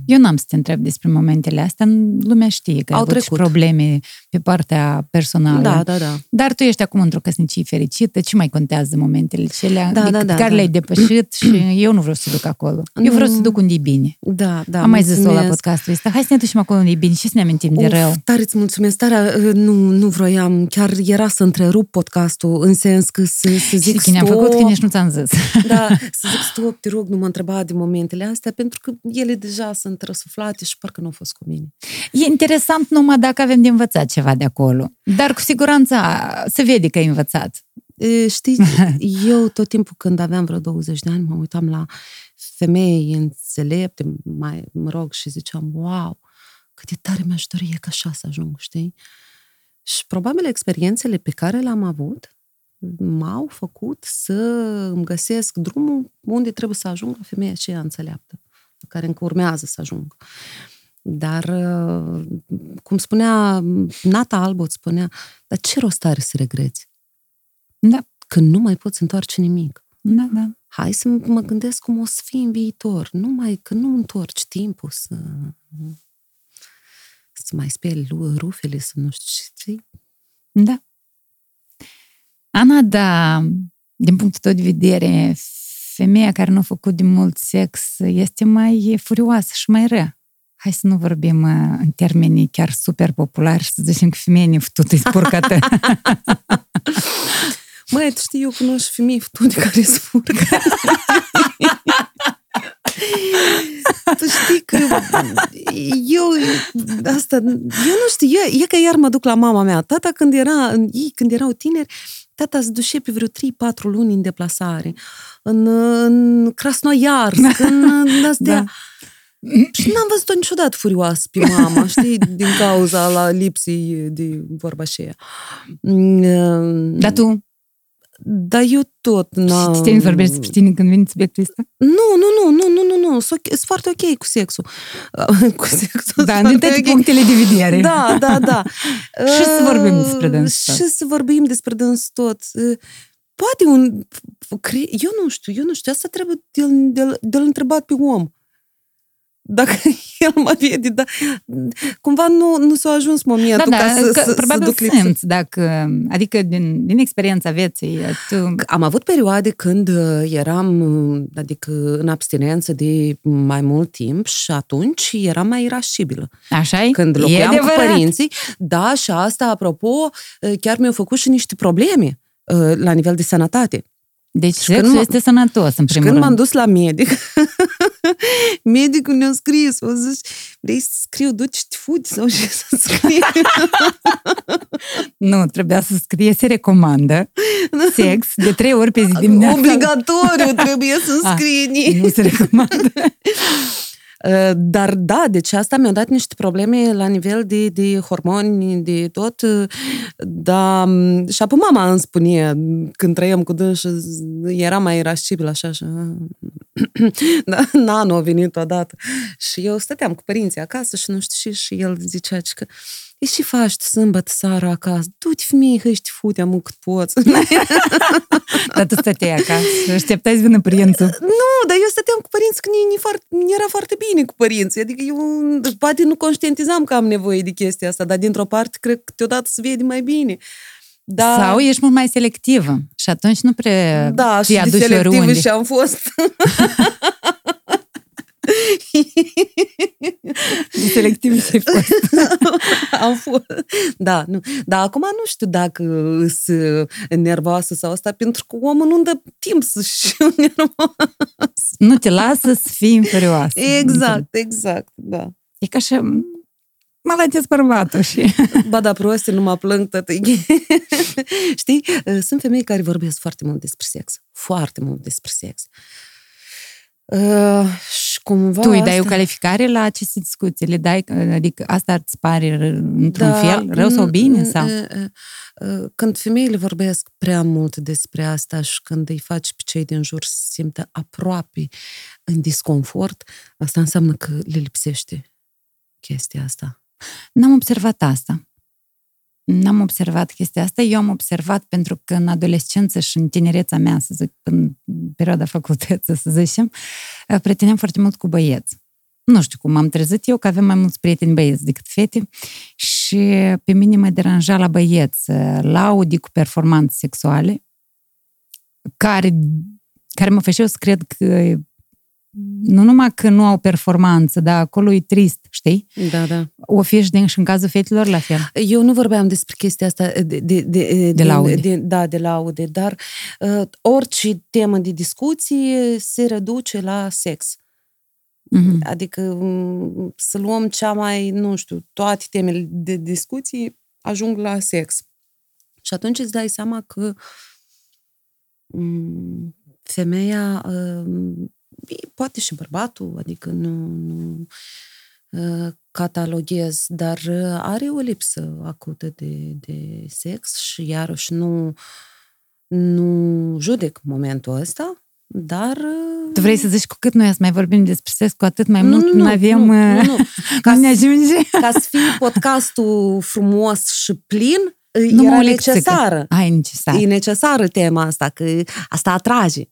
Eu n-am să te întreb despre momentele astea, lumea știe că Au ai avut și trecut. probleme pe partea personală. Da, da, da. Dar tu ești acum într-o căsnicie fericită, ce mai contează momentele celea Da, de, da, da, care da. le-ai depășit și eu nu vreau să duc acolo. Eu vreau să duc unde e bine. Da, da. Am mai zis-o la mulțumesc. podcastul ăsta. Hai să ne ducem acolo unde e bine și să ne amintim de Uf, rău. Tare îți mulțumesc, tare, uh, nu, nu vroiam, chiar era să întrerup podcastul în sens că să, să zic Știi că ne-am stop, făcut că nici nu ți-am zis. Da, să zic stop, te rog, nu mă întreba de momentele astea, pentru că ele deja sunt răsuflate și parcă nu au fost cu mine. E interesant numai dacă avem de învățat ceva de acolo. Dar cu siguranță a, se vede că ai învățat. E, Știi, eu tot timpul când aveam vreo 20 de ani mă uitam la femei înțelepte, mai, mă rog, și ziceam, wow, cât de tare mi-aș dori e ca așa să ajung, știi? Și probabil experiențele pe care le-am avut m-au făcut să îmi găsesc drumul unde trebuie să ajung la femeia aceea înțeleaptă, la care încă urmează să ajung. Dar, uh, cum spunea Nata Albot, spunea, dar ce rost are să regreți? Da, Când nu mai poți întoarce nimic. da, da. Hai să mă gândesc cum o să fie în viitor. Numai că nu întorci timpul să să mai speli lu- rufele, să nu știu ce. știi? Da. Ana, da, din punctul tău de vedere, femeia care nu a făcut de mult sex este mai furioasă și mai rea. Hai să nu vorbim uh, în termenii chiar super populari și să zicem că femeia nefătută e spurcată. Măi, tu știi, eu cunosc și femei futune care spurcă. tu știi că eu, asta, eu nu știu, eu, e că iar mă duc la mama mea. Tata când era, ei când erau tineri, tata se duce pe vreo 3-4 luni în deplasare, în, în Krasnoiarsk, în, în astea. Da. Și n-am văzut-o niciodată furioasă pe mama, știi, din cauza la lipsii de vorba aceea. Mm, Dar tu, Dar eu tot n-am... și te vorbești despre tine când vine subiectul ăsta? Nu, nu, nu, nu, nu, nu, nu, sunt sunt foarte ok cu sexul. cu sexul. Da, sunt în foarte toate ok. punctele de vedere. Da, da, da. Și să vorbim Uh, despre dâns tot. Și să vorbim despre dâns tot. Uh, Poate un... cre- Eu nu știu, eu nu știu, asta trebuie de-l, de-l, de-l întrebat pe om. Dacă el mă vede, dar cumva nu, nu s-a ajuns momentul da, ca da, să, că, să, probabil să duc lipsă. simți, dacă, adică din, din experiența vieții, tu... Am avut perioade când uh, eram, uh, adică în abstinență de mai mult timp și atunci eram mai irascibilă. așa e? Când E locuiam cu adevărat. părinții, da, și asta, apropo, uh, chiar mi-au făcut și niște probleme uh, la nivel de sănătate. Deci Și când sexul m- este sănătos, în Și primul când m-am rând. dus la medic, medicul ne-a scris, a zis, vrei să scriu, du-te te fugi sau ce să scriu? Nu, trebuia să scrie, se recomandă sex de trei ori pe zi dimineața. Obligatoriu trebuie să Ah, scrii. Nu se recomandă. Uh, Dar da, deci asta mi-a dat niște probleme la nivel de, de hormoni, de tot. uh, Da, m, și apoi mama îmi spune, când trăiam cu dânsul, era mai irascibil așa și... da, nano a venit odată. Și eu stăteam cu părinții acasă și nu știu și, și el zicea că E și faci tu sâmbătă seara acasă? Du-te femeie, că ești fute, am cât poți. Dar tu stăteai acasă și așteptai să vină prințul. Nu, dar eu stăteam cu părinți când ni, foarte, era foarte bine cu părinții. Adică eu poate nu conștientizam că am nevoie de chestia asta, dar dintr-o parte cred că câteodată se vede mai bine. Da, Sau ești mult mai selectivă și atunci nu prea da, și îi de aduci selectivă oriunde. și am fost. De selectiv și ai fost. am fost. Da, nu. Dar acum nu știu dacă sunt nervoasă sau asta, pentru că omul nu dă timp să-și nervos. Nu te lasă să fii inferioasă. Exact, exact, da. E ca și mă lăteți bărbatul și... Ba da, proste, nu mă plâng, tătă. Știi, sunt femei care vorbesc foarte mult despre sex. Foarte mult despre sex. Uh, și cumva Tu îi dai asta... o calificare la aceste discuții? Le dai, adică asta îți pare r- într-un Da, fel, rău sau mm, bine? mm, Sau? uh, uh, Când femeile vorbesc prea mult despre asta și când îi faci pe cei din jur să se simtă aproape în disconfort, asta înseamnă că le lipsește chestia asta. N-am observat asta. N-am observat chestia asta. Eu am observat pentru că în adolescență și în tinereța mea, să zic, în perioada facultății, să zicem, prieteneam foarte mult cu băieți. Nu știu cum am trezit eu, că avem mai mulți prieteni băieți decât fete și pe mine mă deranja la băieți laude cu performanțe sexuale care, care mă făceau să cred că nu numai că nu au performanță, dar acolo e trist, știi? Da, da. O fi și, din, și în cazul fetelor la fel. Eu nu vorbeam despre chestia asta de, de, de, De laude. De, da, de laude, dar uh, orice temă de discuție se reduce la sex. Mm-hmm. Adică m, să luăm cea mai, nu știu, toate temele de discuții ajung la sex. Și atunci îți dai seama că m, femeia, uh, poate și bărbatul, adică nu, nu uh, cataloghez, dar uh, are o lipsă acută de, de sex și iarăși nu, nu judec momentul ăsta, dar... uh, Tu vrei să zici cu cât noi să mai vorbim despre sex, cu atât mai nu, mult nu, nu avem... nu, uh, nu, nu. Ca Ca, ne ajunge. ca să fie podcastul frumos și plin, Nu mă era lecțică. necesară. Ai necesar. E necesară tema asta, că asta atrage.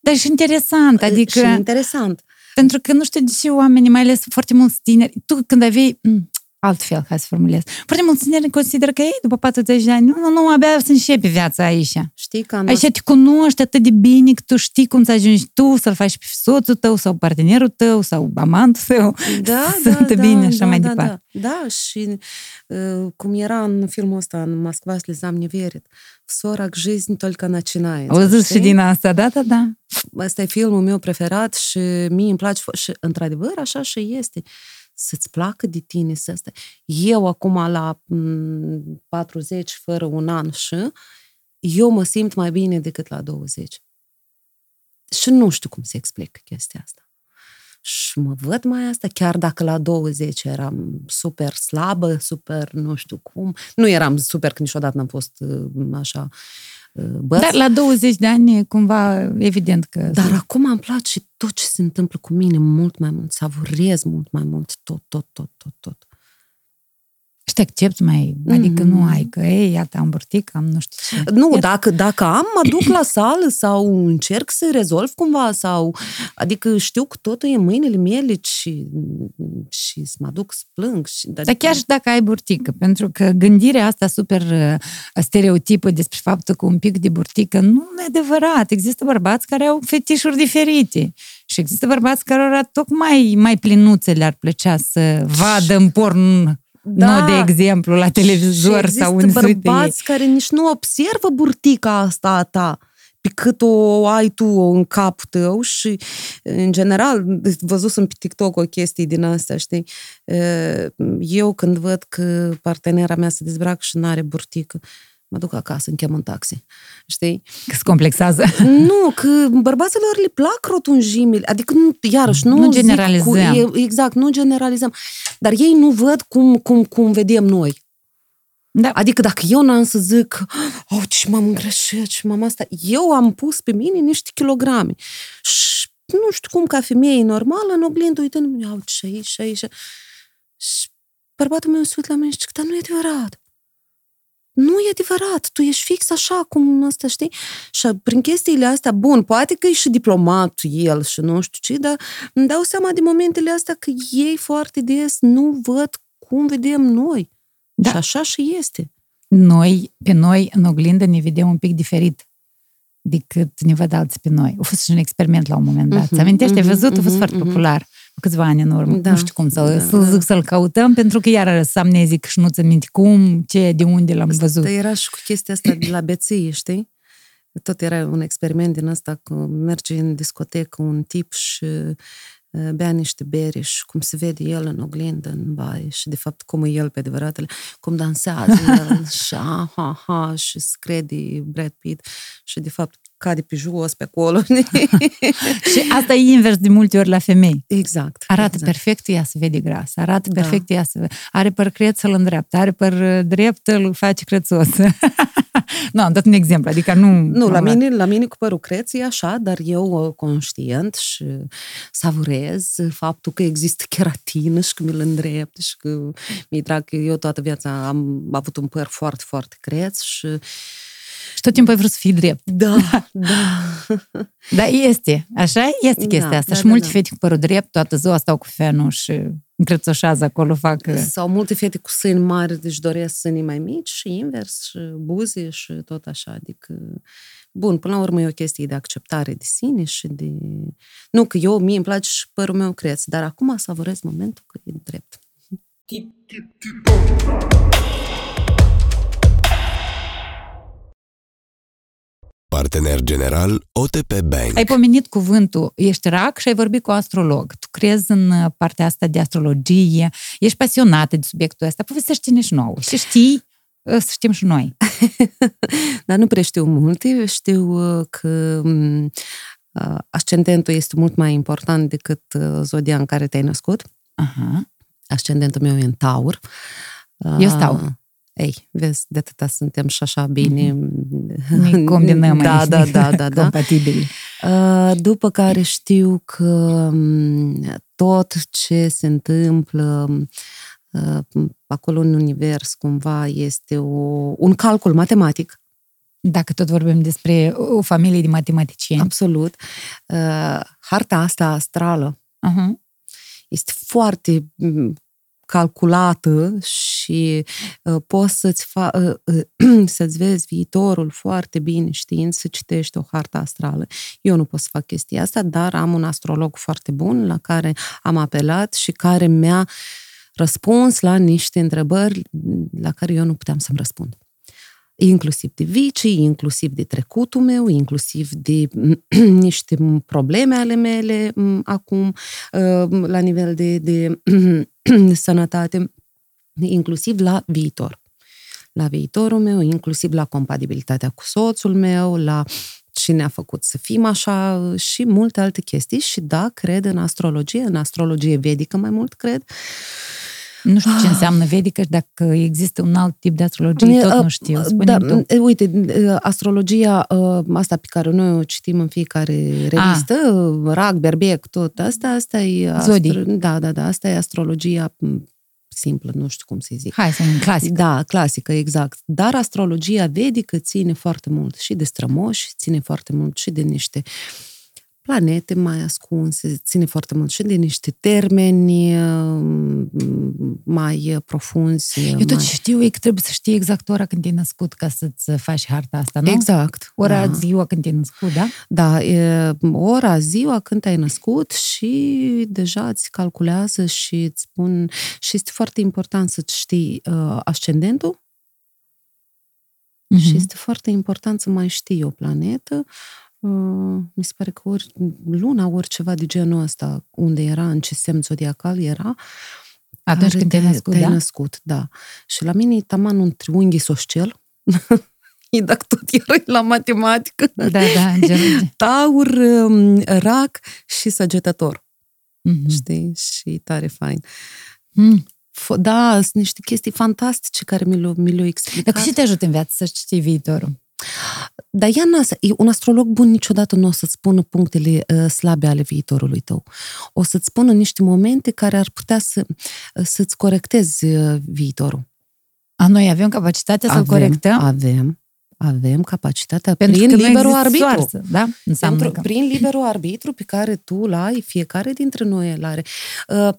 Dar și interesant, adică... Și interesant. Pentru că nu știu de ce oamenii, mai ales foarte mulți tineri, tu când aveai, m, altfel, hai să formulez, foarte mulți tineri consideră că ei, după 40 de ani, nu, nu, nu, abia să începe viața aici. Știi că Aici te cunoști atât de bine că tu știi cum să ajungi tu să-l faci pe soțul tău sau partenerul tău sau amantul tău. da, să da, te da, bine așa da, mai da, departe. Da, da, și uh, cum era în filmul ăsta, în Moskva слезам не верит. В 40 жизнь только начинается. Au zis și știi? din asta, da, da, da. Ăsta e filmul meu preferat și mie îmi place fo- și într-adevăr așa și este. să-ți placă de tine să asta. Eu acum la m, 40 fără un an și eu mă simt mai bine decât la 20. Și nu știu cum să explic chestia asta. Și mă văd mai asta, chiar dacă la 20 eram super slabă, super nu știu cum. Nu eram super, că niciodată n-am fost uh, așa uh, băț. Dar la 20 de ani, cumva, evident că... Dar acum îmi place tot ce se întâmplă cu mine mult mai mult, savurez mult mai mult tot, tot, tot, tot, tot. Și te accepti mai, adică mm-hmm. nu ai că, ei, iată, am burtic, am nu știu ce. Nu, dacă, dacă am, mă duc la sală sau încerc să rezolv cumva sau, adică știu că totul e în mâinile mele și, și să mă duc să plâng. Și, adică... Dar chiar și dacă ai burtică, pentru că gândirea asta super uh, stereotipă despre faptul că un pic de burtică nu e adevărat. Există bărbați care au fetișuri diferite. Și există bărbați care tocmai mai plinuțe le-ar plăcea să vadă în porn da. nu de exemplu la televizor și sau în bărbați care nici nu observă burtica asta a ta pe cât o ai tu în capul tău și, în general, văzusem pe TikTok o chestie din asta, știi? Eu când văd că partenera mea se dezbracă și nu are burtică, mă duc acasă, îmi chem un taxi. Știi? Că se complexează. Nu, că bărbaților le plac rotunjimile. Adică, nu, iarăși, nu, nu generalizăm. Cu, exact, nu generalizăm. Dar ei nu văd cum, cum, cum vedem noi. Da. Adică dacă eu n-am să zic, oh, ce m-am îngreșit, ce m-am asta, eu am pus pe mine niște kilograme. Și nu știu cum, ca femeie normală, în oglindă, uitând, iau ce aici, și aici. Și bărbatul meu se uită la mine și zice, dar nu e adevărat nu e adevărat, tu ești fix așa cum ăsta, știi? Și prin chestiile astea, bun, poate că e și diplomat el și nu știu ce, dar îmi dau seama de momentele astea că ei foarte des nu văd cum vedem noi. Da. Și așa și este. Noi, pe noi, în oglindă, ne vedem un pic diferit decât ne văd alții pe noi. A fost și un experiment la un moment dat. Uh-huh, Ți amintești? Uh-huh, ai văzut? Uh-huh, a fost uh-huh. foarte popular câțiva ani în urmă. Da. Nu știu cum să, da, să da. zic să-l căutăm, pentru că iar să amnezic și nu ți minte cum, ce, de unde l-am văzut. Asta era și cu chestia asta de la beție, știi? Tot era un experiment din asta că merge în discotecă un tip și bea niște bere și cum se vede el în oglindă, în baie și de fapt cum e el pe adevăratele, cum dansează el și aha, aha, și se crede Brad Pitt și de fapt cade pe jos, pe acolo. și asta e invers de multe ori la femei. Exact. Arată exact. perfect, ea se vede gras. Arată da. perfect, ea se Are păr creț, îl îndreaptă. Are păr drept, îl face crețos. nu, am dat un exemplu, adică nu... Nu, la mine, la mine cu părul creț e așa, dar eu uh, conștient și savurez faptul că există keratină și că mi-l îndrept și că mi-e drag că eu toată viața am avut un păr foarte, foarte creț și și tot timpul ai vrut să fii drept. Da, da. da, este. Așa este chestia da, asta. Da, și da, multe da. fete cu părul drept, toată ziua stau cu fenul și încrețoșează acolo, fac... Sau multe fete cu sâni mari, deci doresc sânii mai mici și invers, și buze și tot așa. Adică, bun, până la urmă e o chestie de acceptare de sine și de... Nu, că eu, mie îmi place și părul meu creț, dar acum savurez momentul că e drept. Partener general OTP Bank. Ai pomenit cuvântul, ești rac și ai vorbit cu astrolog. Tu crezi în uh, partea asta de astrologie, ești pasionată de subiectul ăsta, povestește-ne și nouă. Și știi, uh, să știm și noi. Dar nu prea știu multe, știu uh, că mm, ascendentul este mult mai important decât zodia în care te-ai născut. Aha. Ascendentul meu e în taur. Eu stau. Ei, vezi, de atâta suntem și așa bine... Ne combinăm da, aici, da, da, da, da. compatibili. După care știu că tot ce se întâmplă acolo în univers cumva este o, un calcul matematic. Dacă tot vorbim despre o familie de matematicieni. Absolut. Harta asta astrală uh-huh. este foarte calculată și uh, poți să-ți, fa- uh, uh, să-ți vezi viitorul foarte bine știind să citești o hartă astrală. Eu nu pot să fac chestia asta, dar am un astrolog foarte bun la care am apelat și care mi-a răspuns la niște întrebări la care eu nu puteam să-mi răspund inclusiv de vicii, inclusiv de trecutul meu, inclusiv de niște probleme ale mele acum uh, la nivel de, de sănătate, inclusiv la viitor. La viitorul meu, inclusiv la compatibilitatea cu soțul meu, la ce ne-a făcut să fim așa și multe alte chestii și da, cred în astrologie, în astrologie vedică mai mult cred. Uh, nu știu ce ah. înseamnă vedică și dacă există un alt tip de astrologie, tot nu știu. da, tu. Uite, astrologia asta pe care noi o citim în fiecare revistă, A. rag, berbec, tot asta, asta e... Zodii. Astro, da, da, da, asta e astrologia simplă, nu știu cum să-i zic. Hai să în clasic. Da, clasică, exact. Dar astrologia vedică ține foarte mult și de strămoși, ține foarte mult și de niște planete mai ascunse, ține foarte mult și de niște termeni uh, mai profunzi. Eu tot mai... știu e că trebuie să știi exact ora când te-ai născut ca să-ți faci harta asta, nu? Exact. Ora, da. ziua când te-ai născut, da? Da, e ora, ziua când te-ai născut și deja îți calculează și îți spun... Și este foarte important să știi uh, ascendentul Mhm. și este foarte important să mai știi o planetă. Uh, mi se pare că ori luna, ori ceva de genul ăsta, unde era, în ce semn zodiacal era, Atunci care când te-ai născut, te-ai da? născut, da. Și la mine e taman un triunghi soscel. E dacă tot erai la matematică. Da, da, gen. Taur, um, rac și săgetător. Mhm. Știi? Și tare fain. Mm. F- Da, sunt niște chestii fantastice care mi le-au, mi le-au explicat. Dacă și te ajută în viață să știi viitorul. Dar ea n e un astrolog bun niciodată nu o să-ți spună punctele uh, slabe ale viitorului tău. O să-ți spună niște momente care ar putea să, uh, să-ți corectezi uh, viitorul. A, noi avem capacitatea să-l corectăm? Avem, avem capacitatea pentru prin că nu liberul există arbitru. soarță, da? Înseamnă Pentru, că... Prin liberul arbitru pe care tu îl ai, fiecare dintre noi îl are. Uh,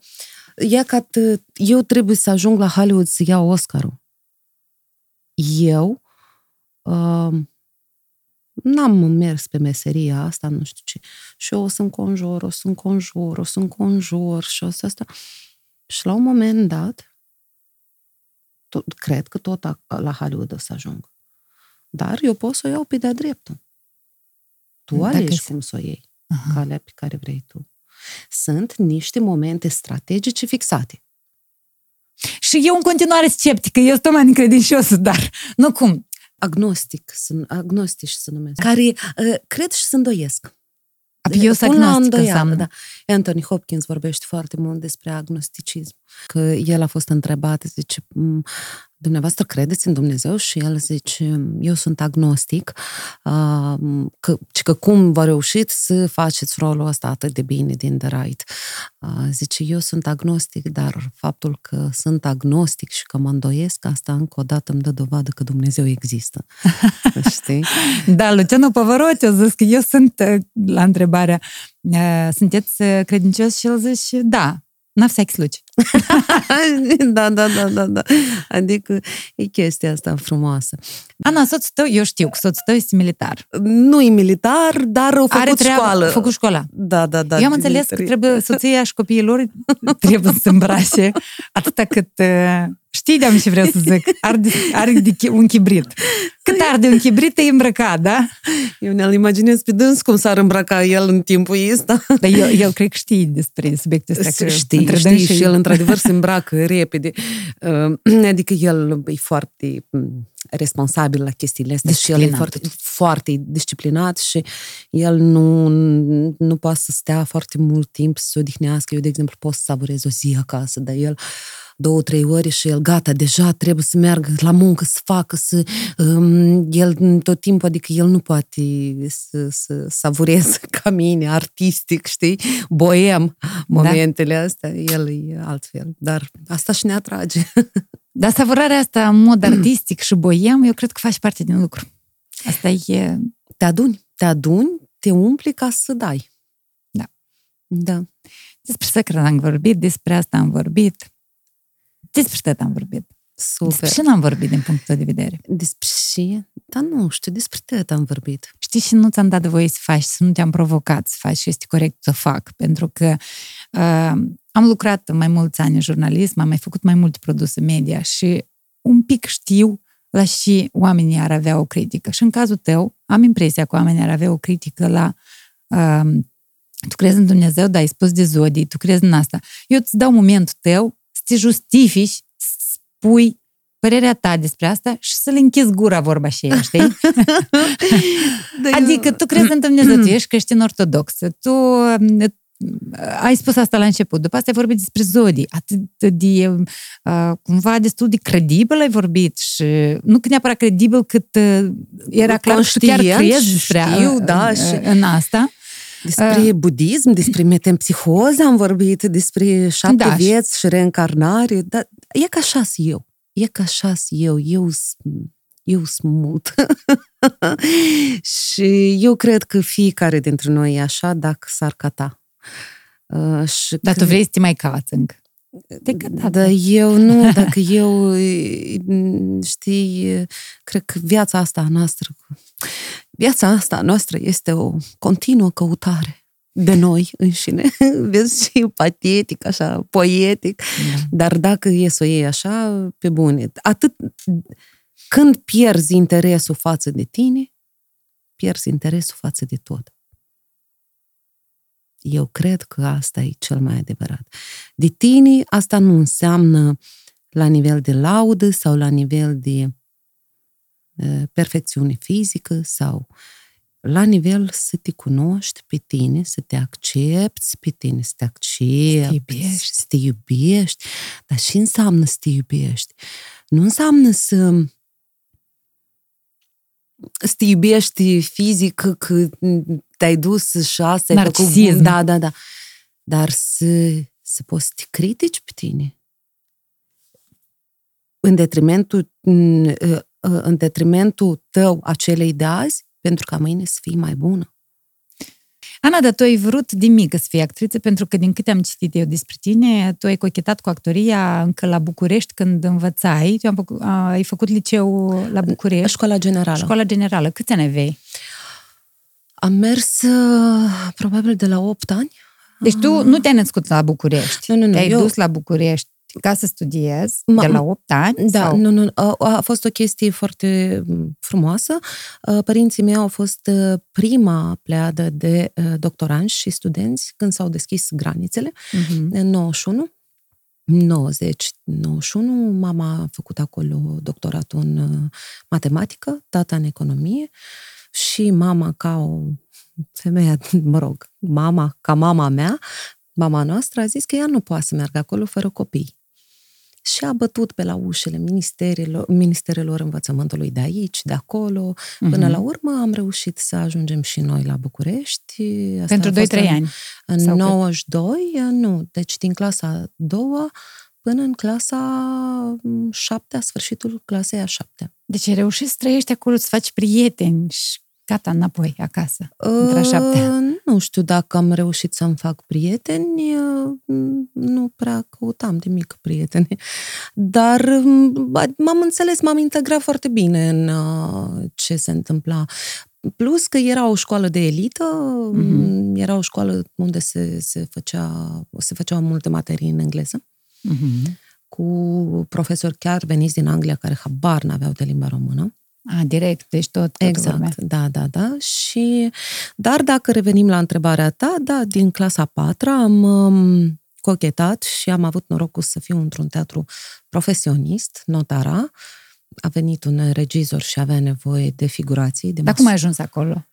ia ca t- eu trebuie să ajung la Hollywood să iau Oscarul. Eu uh, n-am mers pe meseria asta, nu știu ce. Și eu o să înconjur, o să înconjur, o să înconjur și o să asta. Și la un moment dat, tot, cred că tot a- la Hollywood o să ajung. Dar eu pot să o iau pe de-a dreptul. Tu Dacă alegi se- cum să o iei, Aha. calea pe care vrei tu. Sunt niște momente strategice fixate. Și eu în continuare sceptică, eu sunt mai necredincioasă, dar nu cum. Agnostic, să- agnostici se numesc. Care uh, cred și se îndoiesc. Eu sunt Pun la agnostică îndoială, înseamnă. da. Anthony Hopkins vorbește foarte mult despre agnosticism. Că el a fost întrebat, zice, "M, dumneavoastră credeți în Dumnezeu? Și el zice, eu sunt agnostic, uh, că, ci că cum vă reușit să faceți rolul ăsta atât de bine din The Right? Uh, zice, eu sunt agnostic, dar faptul că sunt agnostic și că mă îndoiesc, asta încă o dată îmi dă dovadă că Dumnezeu există. Știi? Da, Luciano Pavarotti a zis că eu sunt, uh, la întrebarea, uh, sunteți uh, credincios? Și el zice, da, na всякий случай. da, da, da, da, da. Adică e chestia asta frumoasă. Ana, soțul tău, eu știu că soțul tău este militar. Nu e militar, dar au făcut Are treabă, școală. a făcut școala. Da, da, da. eu am înțeles că Dimitri. trebuie soția și copiii lor trebuie să se îmbrace atâta cât... uh, Știi de ce vreau să zic? Arde, are de chi- un chibrit. Cât arde un chibrit, e îmbrăcat, da? Eu ne-l imaginez pe dâns cum s-ar îmbrăca el în timpul ăsta. Dar eu, eu cred că știi despre subiectul ăsta. că Știi, între știi, dânsii- și el într-adevăr se îmbracă repede. Uh, Adică el e foarte mm, responsabil la chestiile astea și el e Disciplinat. foarte, foarte disciplinat și el nu, nu poate să stea foarte mult timp să se odihnească. Eu, de exemplu, pot să savurez o zi acasă, dar el două, trei ore și el gata, deja trebuie să meargă la muncă, să facă, să... Um, el tot timpul, adică el nu poate să, să savureze ca mine, artistic, știi? Boem momentele astea, el e altfel. Dar asta și ne atrage. Dar savurarea asta în mod artistic și boiem, eu cred că faci parte din lucru. Asta e... Te aduni, te aduni, te umpli ca să dai. Da. Da. Despre secret am vorbit, despre asta am vorbit. Despre tot am vorbit. Super. Despre ce n-am vorbit din punctul tău de vedere? Despre ce? Dar nu știu, despre tot am vorbit. Știi, și nu ți-am dat voie să faci, să nu te-am provocat să faci și este corect să fac, pentru că uh, am lucrat mai mulți ani în jurnalism, am mai făcut mai multe produse media și un pic știu la și oamenii ar avea o critică. Și în cazul tău, am impresia că oamenii ar avea o critică la uh, tu crezi în Dumnezeu, da, ai spus de zodii, tu crezi în asta. Eu îți dau momentul tău să te justifici, să spui părerea ta despre asta și să le închizi gura vorba și ea, știi? Da, Adică tu crezi în Dumnezeu, tu ești creștin ortodox, tu um, ai spus asta la început, după asta ai vorbit despre zodii, atât de, uh, cumva destul de credibil ai vorbit și nu că neapărat credibil cât uh, era clar că tu chiar Conștient, crezi despre știu, uh, da, uh, și- în asta. Despre budism, despre metempsihoză am vorbit, despre șapte Da, și- vieți și reîncarnare, dar E ca așa eu. E ca așa eu. Eu eu sunt mult. și eu cred că fiecare dintre noi e așa dacă s-ar cata. Uh, și Dar când... tu vrei să te mai cați încă. Te da, eu nu, dacă eu, știi, cred că viața asta noastră, viața asta noastră este o continuă căutare de noi înșine. Vezi și patetic, așa, poetic. Da. Dar dacă e să o iei așa, pe bune. Atât, când pierzi interesul față de tine, pierzi interesul față de tot. Eu cred că asta e cel mai adevărat. De tine, asta nu înseamnă la nivel de laudă sau la nivel de uh, perfecțiune fizică sau la nivel să te cunoști pe tine, să te accepti pe tine, să te accepti, să te iubești, să te iubești. Dar și înseamnă să te iubești? Nu înseamnă să să te iubești fizic, că te-ai dus și asta Narcisism. Făcut, da, da, da. Dar să, să poți să te critici pe tine. În detrimentul, în detrimentul tău acelei de azi, pentru ca mâine să fii mai bună. Ana, dar tu ai vrut din mică să fii actriță, pentru că din câte am citit eu despre tine, tu ai cochetat cu actoria încă la București când învățai. Tu am făcut, ai făcut liceu la București. Școala generală. Școala generală. Câți ani aveai? Am mers uh, probabil de la 8 ani. Deci tu nu te-ai născut la București. Nu, nu, nu. Te-ai eu... dus la București ca să studiezi Ma, de la 8 ani? Da, sau? nu, nu, a, a fost o chestie foarte frumoasă. Părinții mei au fost prima pleadă de doctoranți și studenți când s-au deschis granițele, uh-huh. în 91. 90, 91, mama a făcut acolo doctoratul în matematică, tata în economie și mama ca o femeie, mă rog, mama ca mama mea, mama noastră a zis că ea nu poate să meargă acolo fără copii și a bătut pe la ușele ministerelor, ministerelor învățământului de aici, de acolo. Până uh-huh. la urmă am reușit să ajungem și noi la București. Asta Pentru 2-3 ani? În 92, cât? nu. Deci din clasa 2 până în clasa 7, a sfârșitul clasei a 7. Deci ai reușit să trăiești acolo, să faci prieteni și gata, înapoi, acasă, între șapte. Nu știu dacă am reușit să-mi fac prieteni, nu prea căutam de mic prieteni, dar m-am înțeles, m-am integrat foarte bine în ce se întâmpla. Plus că era o școală de elită, mm-hmm. era o școală unde se, se, făcea, se făceau multe materii în engleză, mm-hmm. cu profesori chiar veniți din Anglia care habar n-aveau de limba română. A, direct, deci tot, tot Exact, lumea. da, da, da. Și, dar dacă revenim la întrebarea ta, da, din clasa 4 am um, cochetat și am avut norocul să fiu într-un teatru profesionist, Notara. A venit un regizor și avea nevoie de figurații. De Dar cum ai ajuns acolo?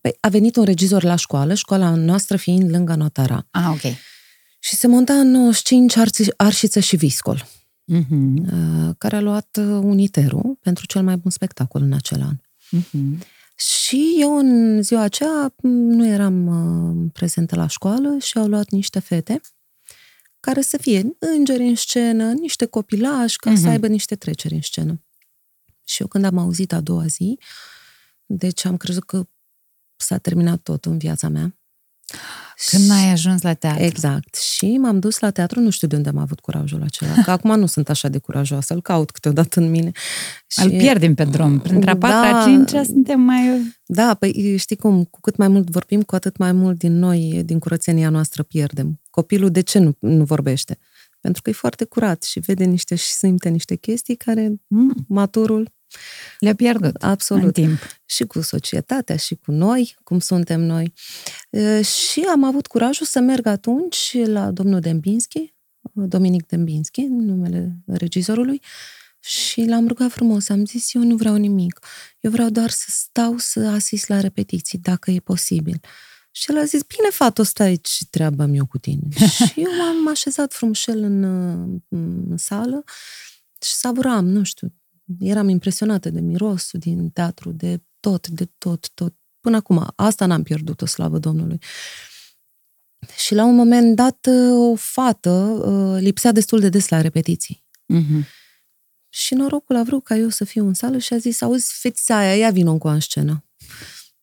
Păi, a venit un regizor la școală, școala noastră fiind lângă Notara. Ah, ok. Și se monta în 95 Arșiță și Viscol uh-huh. care a luat uh, Uniteru pentru cel mai bun spectacol în acel an. Uh-huh. Și eu în ziua aceea nu eram uh, prezentă la școală și au luat niște fete care să fie îngeri în scenă, niște copilași, ca uh-huh. să aibă niște treceri în scenă. Și eu când am auzit a doua zi, deci am crezut că s-a terminat tot în viața mea. Când n-ai ajuns la teatru. Exact. Și m-am dus la teatru, nu știu de unde am avut curajul acela, că acum nu sunt așa de curajoasă, îl caut câteodată în mine. Și... Îl pierdem pe drum. Printre a patra, da, a cincea suntem mai... Da, păi știi cum, cu cât mai mult vorbim, cu atât mai mult din noi, din curățenia noastră pierdem. Copilul de ce nu, nu vorbește? Pentru că e foarte curat și vede niște și simte niște chestii care mm. maturul le-a pierdut Absolut. în timp. Și cu societatea, și cu noi, cum suntem noi. Și am avut curajul să merg atunci la domnul Dembinski, Dominic Dembinski, numele regizorului, și l-am rugat frumos, am zis, eu nu vreau nimic. Eu vreau doar să stau să asist la repetiții, dacă e posibil. Și el a zis, bine, fată, stai ce treaba am eu cu tine. și eu m-am așezat frumușel în, în sală și savuram, nu știu, eram impresionată de mirosul din teatru, de tot, de tot, tot. Până acum, asta n-am pierdut-o, slavă Domnului. Și la un moment dat, o fată lipsea destul de des la repetiții. Mhm. Și norocul a vrut ca eu să fiu în sală și a zis, auzi, fetița aia, ia vină cu în scenă.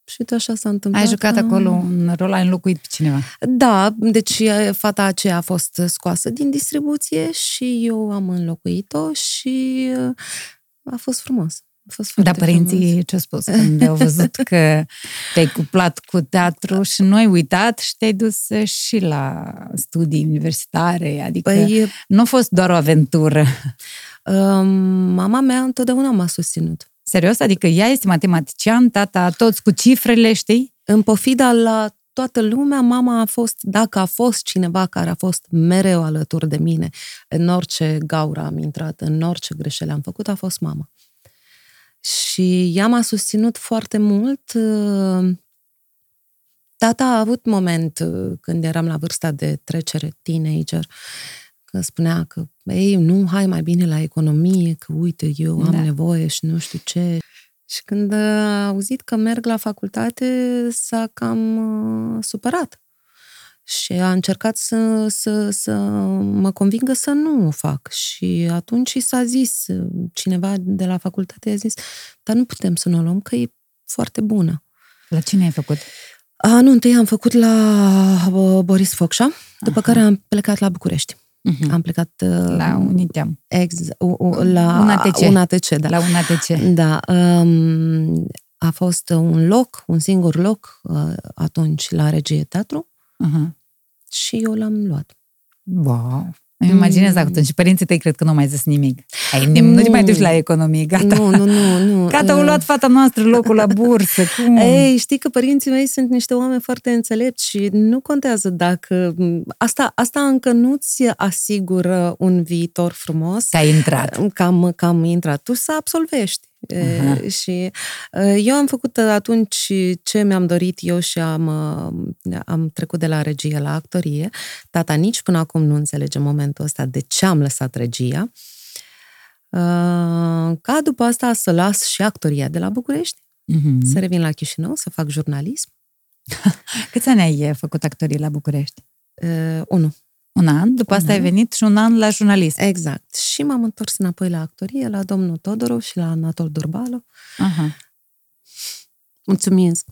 Și uite așa s-a întâmplat. Ai jucat că- acolo un rol, ai înlocuit pe cineva. Da, deci e, fata aceea a fost scoasă din distribuție și eu am înlocuit-o și uh, a fost frumos. A fost foarte Dar părinții frumos. ce-au spus când au văzut că te-ai cuplat cu teatru și nu ai uitat și te-ai dus și la studii universitare, adică Păi, nu a fost doar o aventură. um, mama mea întotdeauna m-a susținut. Serios? Adică ea este matematician, tata toți cu cifrele, știi? În pofida la toată lumea, mama a fost, dacă a fost cineva care a fost mereu alături de mine, în orice gaură am intrat, în orice greșeli am făcut, a fost mama. Și ea m-a susținut foarte mult. Tata a avut moment uh, când eram la vârsta de trecere, teenager, că spunea că, ei, nu, hai mai bine la economie, că uite, eu am Da. nevoie și nu știu ce. Și când a auzit că merg la facultate, s-a cam uh, supărat. Și a încercat să, să, să mă convingă să nu o fac. Și atunci i s-a zis, cineva de la facultate a zis, dar nu putem să nu o luăm, că e foarte bună. La cine ai făcut? A, nu, întâi am făcut la uh, Boris Focșa, după Aha. care am plecat la București. Mhm. Am plecat uh, La Uniteam. ex, u, u, la Un ATC. un ATC, da. La un ATC. Da, um, a fost un loc, un singur loc uh, atunci la regie teatru Uh-huh. și eu l-am luat. Wow. Îmi imaginez Mm. atunci părinții tăi cred că nu au mai zis nimic. Ai, nu, nu te mai duci la economie, gata. Nu, nu, nu, nu. Gata, au uh, luat fata noastră locul la bursă. Cum? Ei, știi că părinții mei sunt niște oameni foarte înțelepți și nu contează dacă... Asta, asta încă nu-ți asigură un viitor frumos. Că ai intrat. Cam, cam intrat. Tu să absolvești. E, Aha. Și e, eu am făcut atunci ce mi-am dorit eu și am, uh, am trecut de la regie la actorie. Tata nici până acum nu înțelege momentul ăsta de ce am lăsat regia. Uh, Ca după asta să las și actoria de la București, Mhm. să revin la Chișinău, să fac jurnalism. Câți ani ai făcut actorii la București? Uh, unu. Un an, după Un asta ai an. venit și un an la jurnalist. Exact. Și m-am întors înapoi la actorie, la domnul Todorov și la Anatol Durbală. Aha. Mulțumesc!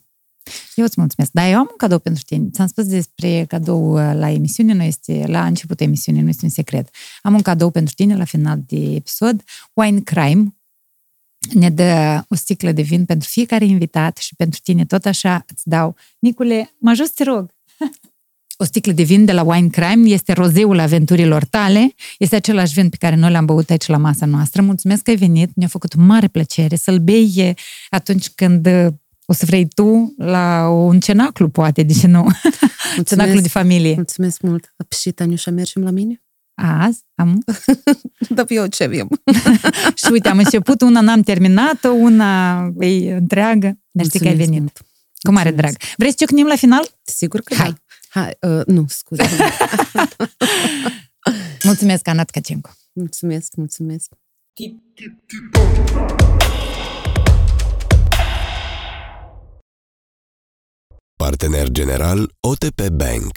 Eu îți mulțumesc. Dar eu am un cadou pentru tine. Ți-am spus despre cadou uh, la emisiune, nu este la începutul emisiunii, nu este un secret. Am un cadou pentru tine la final de episod. Wine Crime ne dă o sticlă de vin pentru fiecare invitat și pentru tine tot așa îți dau. Nicule, mă ajut, te rog. O sticlă de vin de la Wine Crime este rozeul aventurilor tale. Este același vin pe care noi l-am băut aici la masa noastră. Mulțumesc că ai venit. Ne-a făcut mare plăcere să-l bei eh, atunci când eh, o să vrei tu la un cenaclu, poate, de ce nu? cenaclu de familie. Mulțumesc mult! Și Taniușa, mergem la mine? Azi am. Da, eu ce avem? Și uite, am început, una n-am terminat-o, una e întreagă. Mersi că ai Mulțumesc venit. mult. Cu mare Mulțumesc. drag. Vrei să ciocnim la final? Sigur că Hai. da. Hai, uh, nu, scuze. Mulțumesc, Anat Cacencu. mulțumesc, mulțumesc. Partener general OTP Bank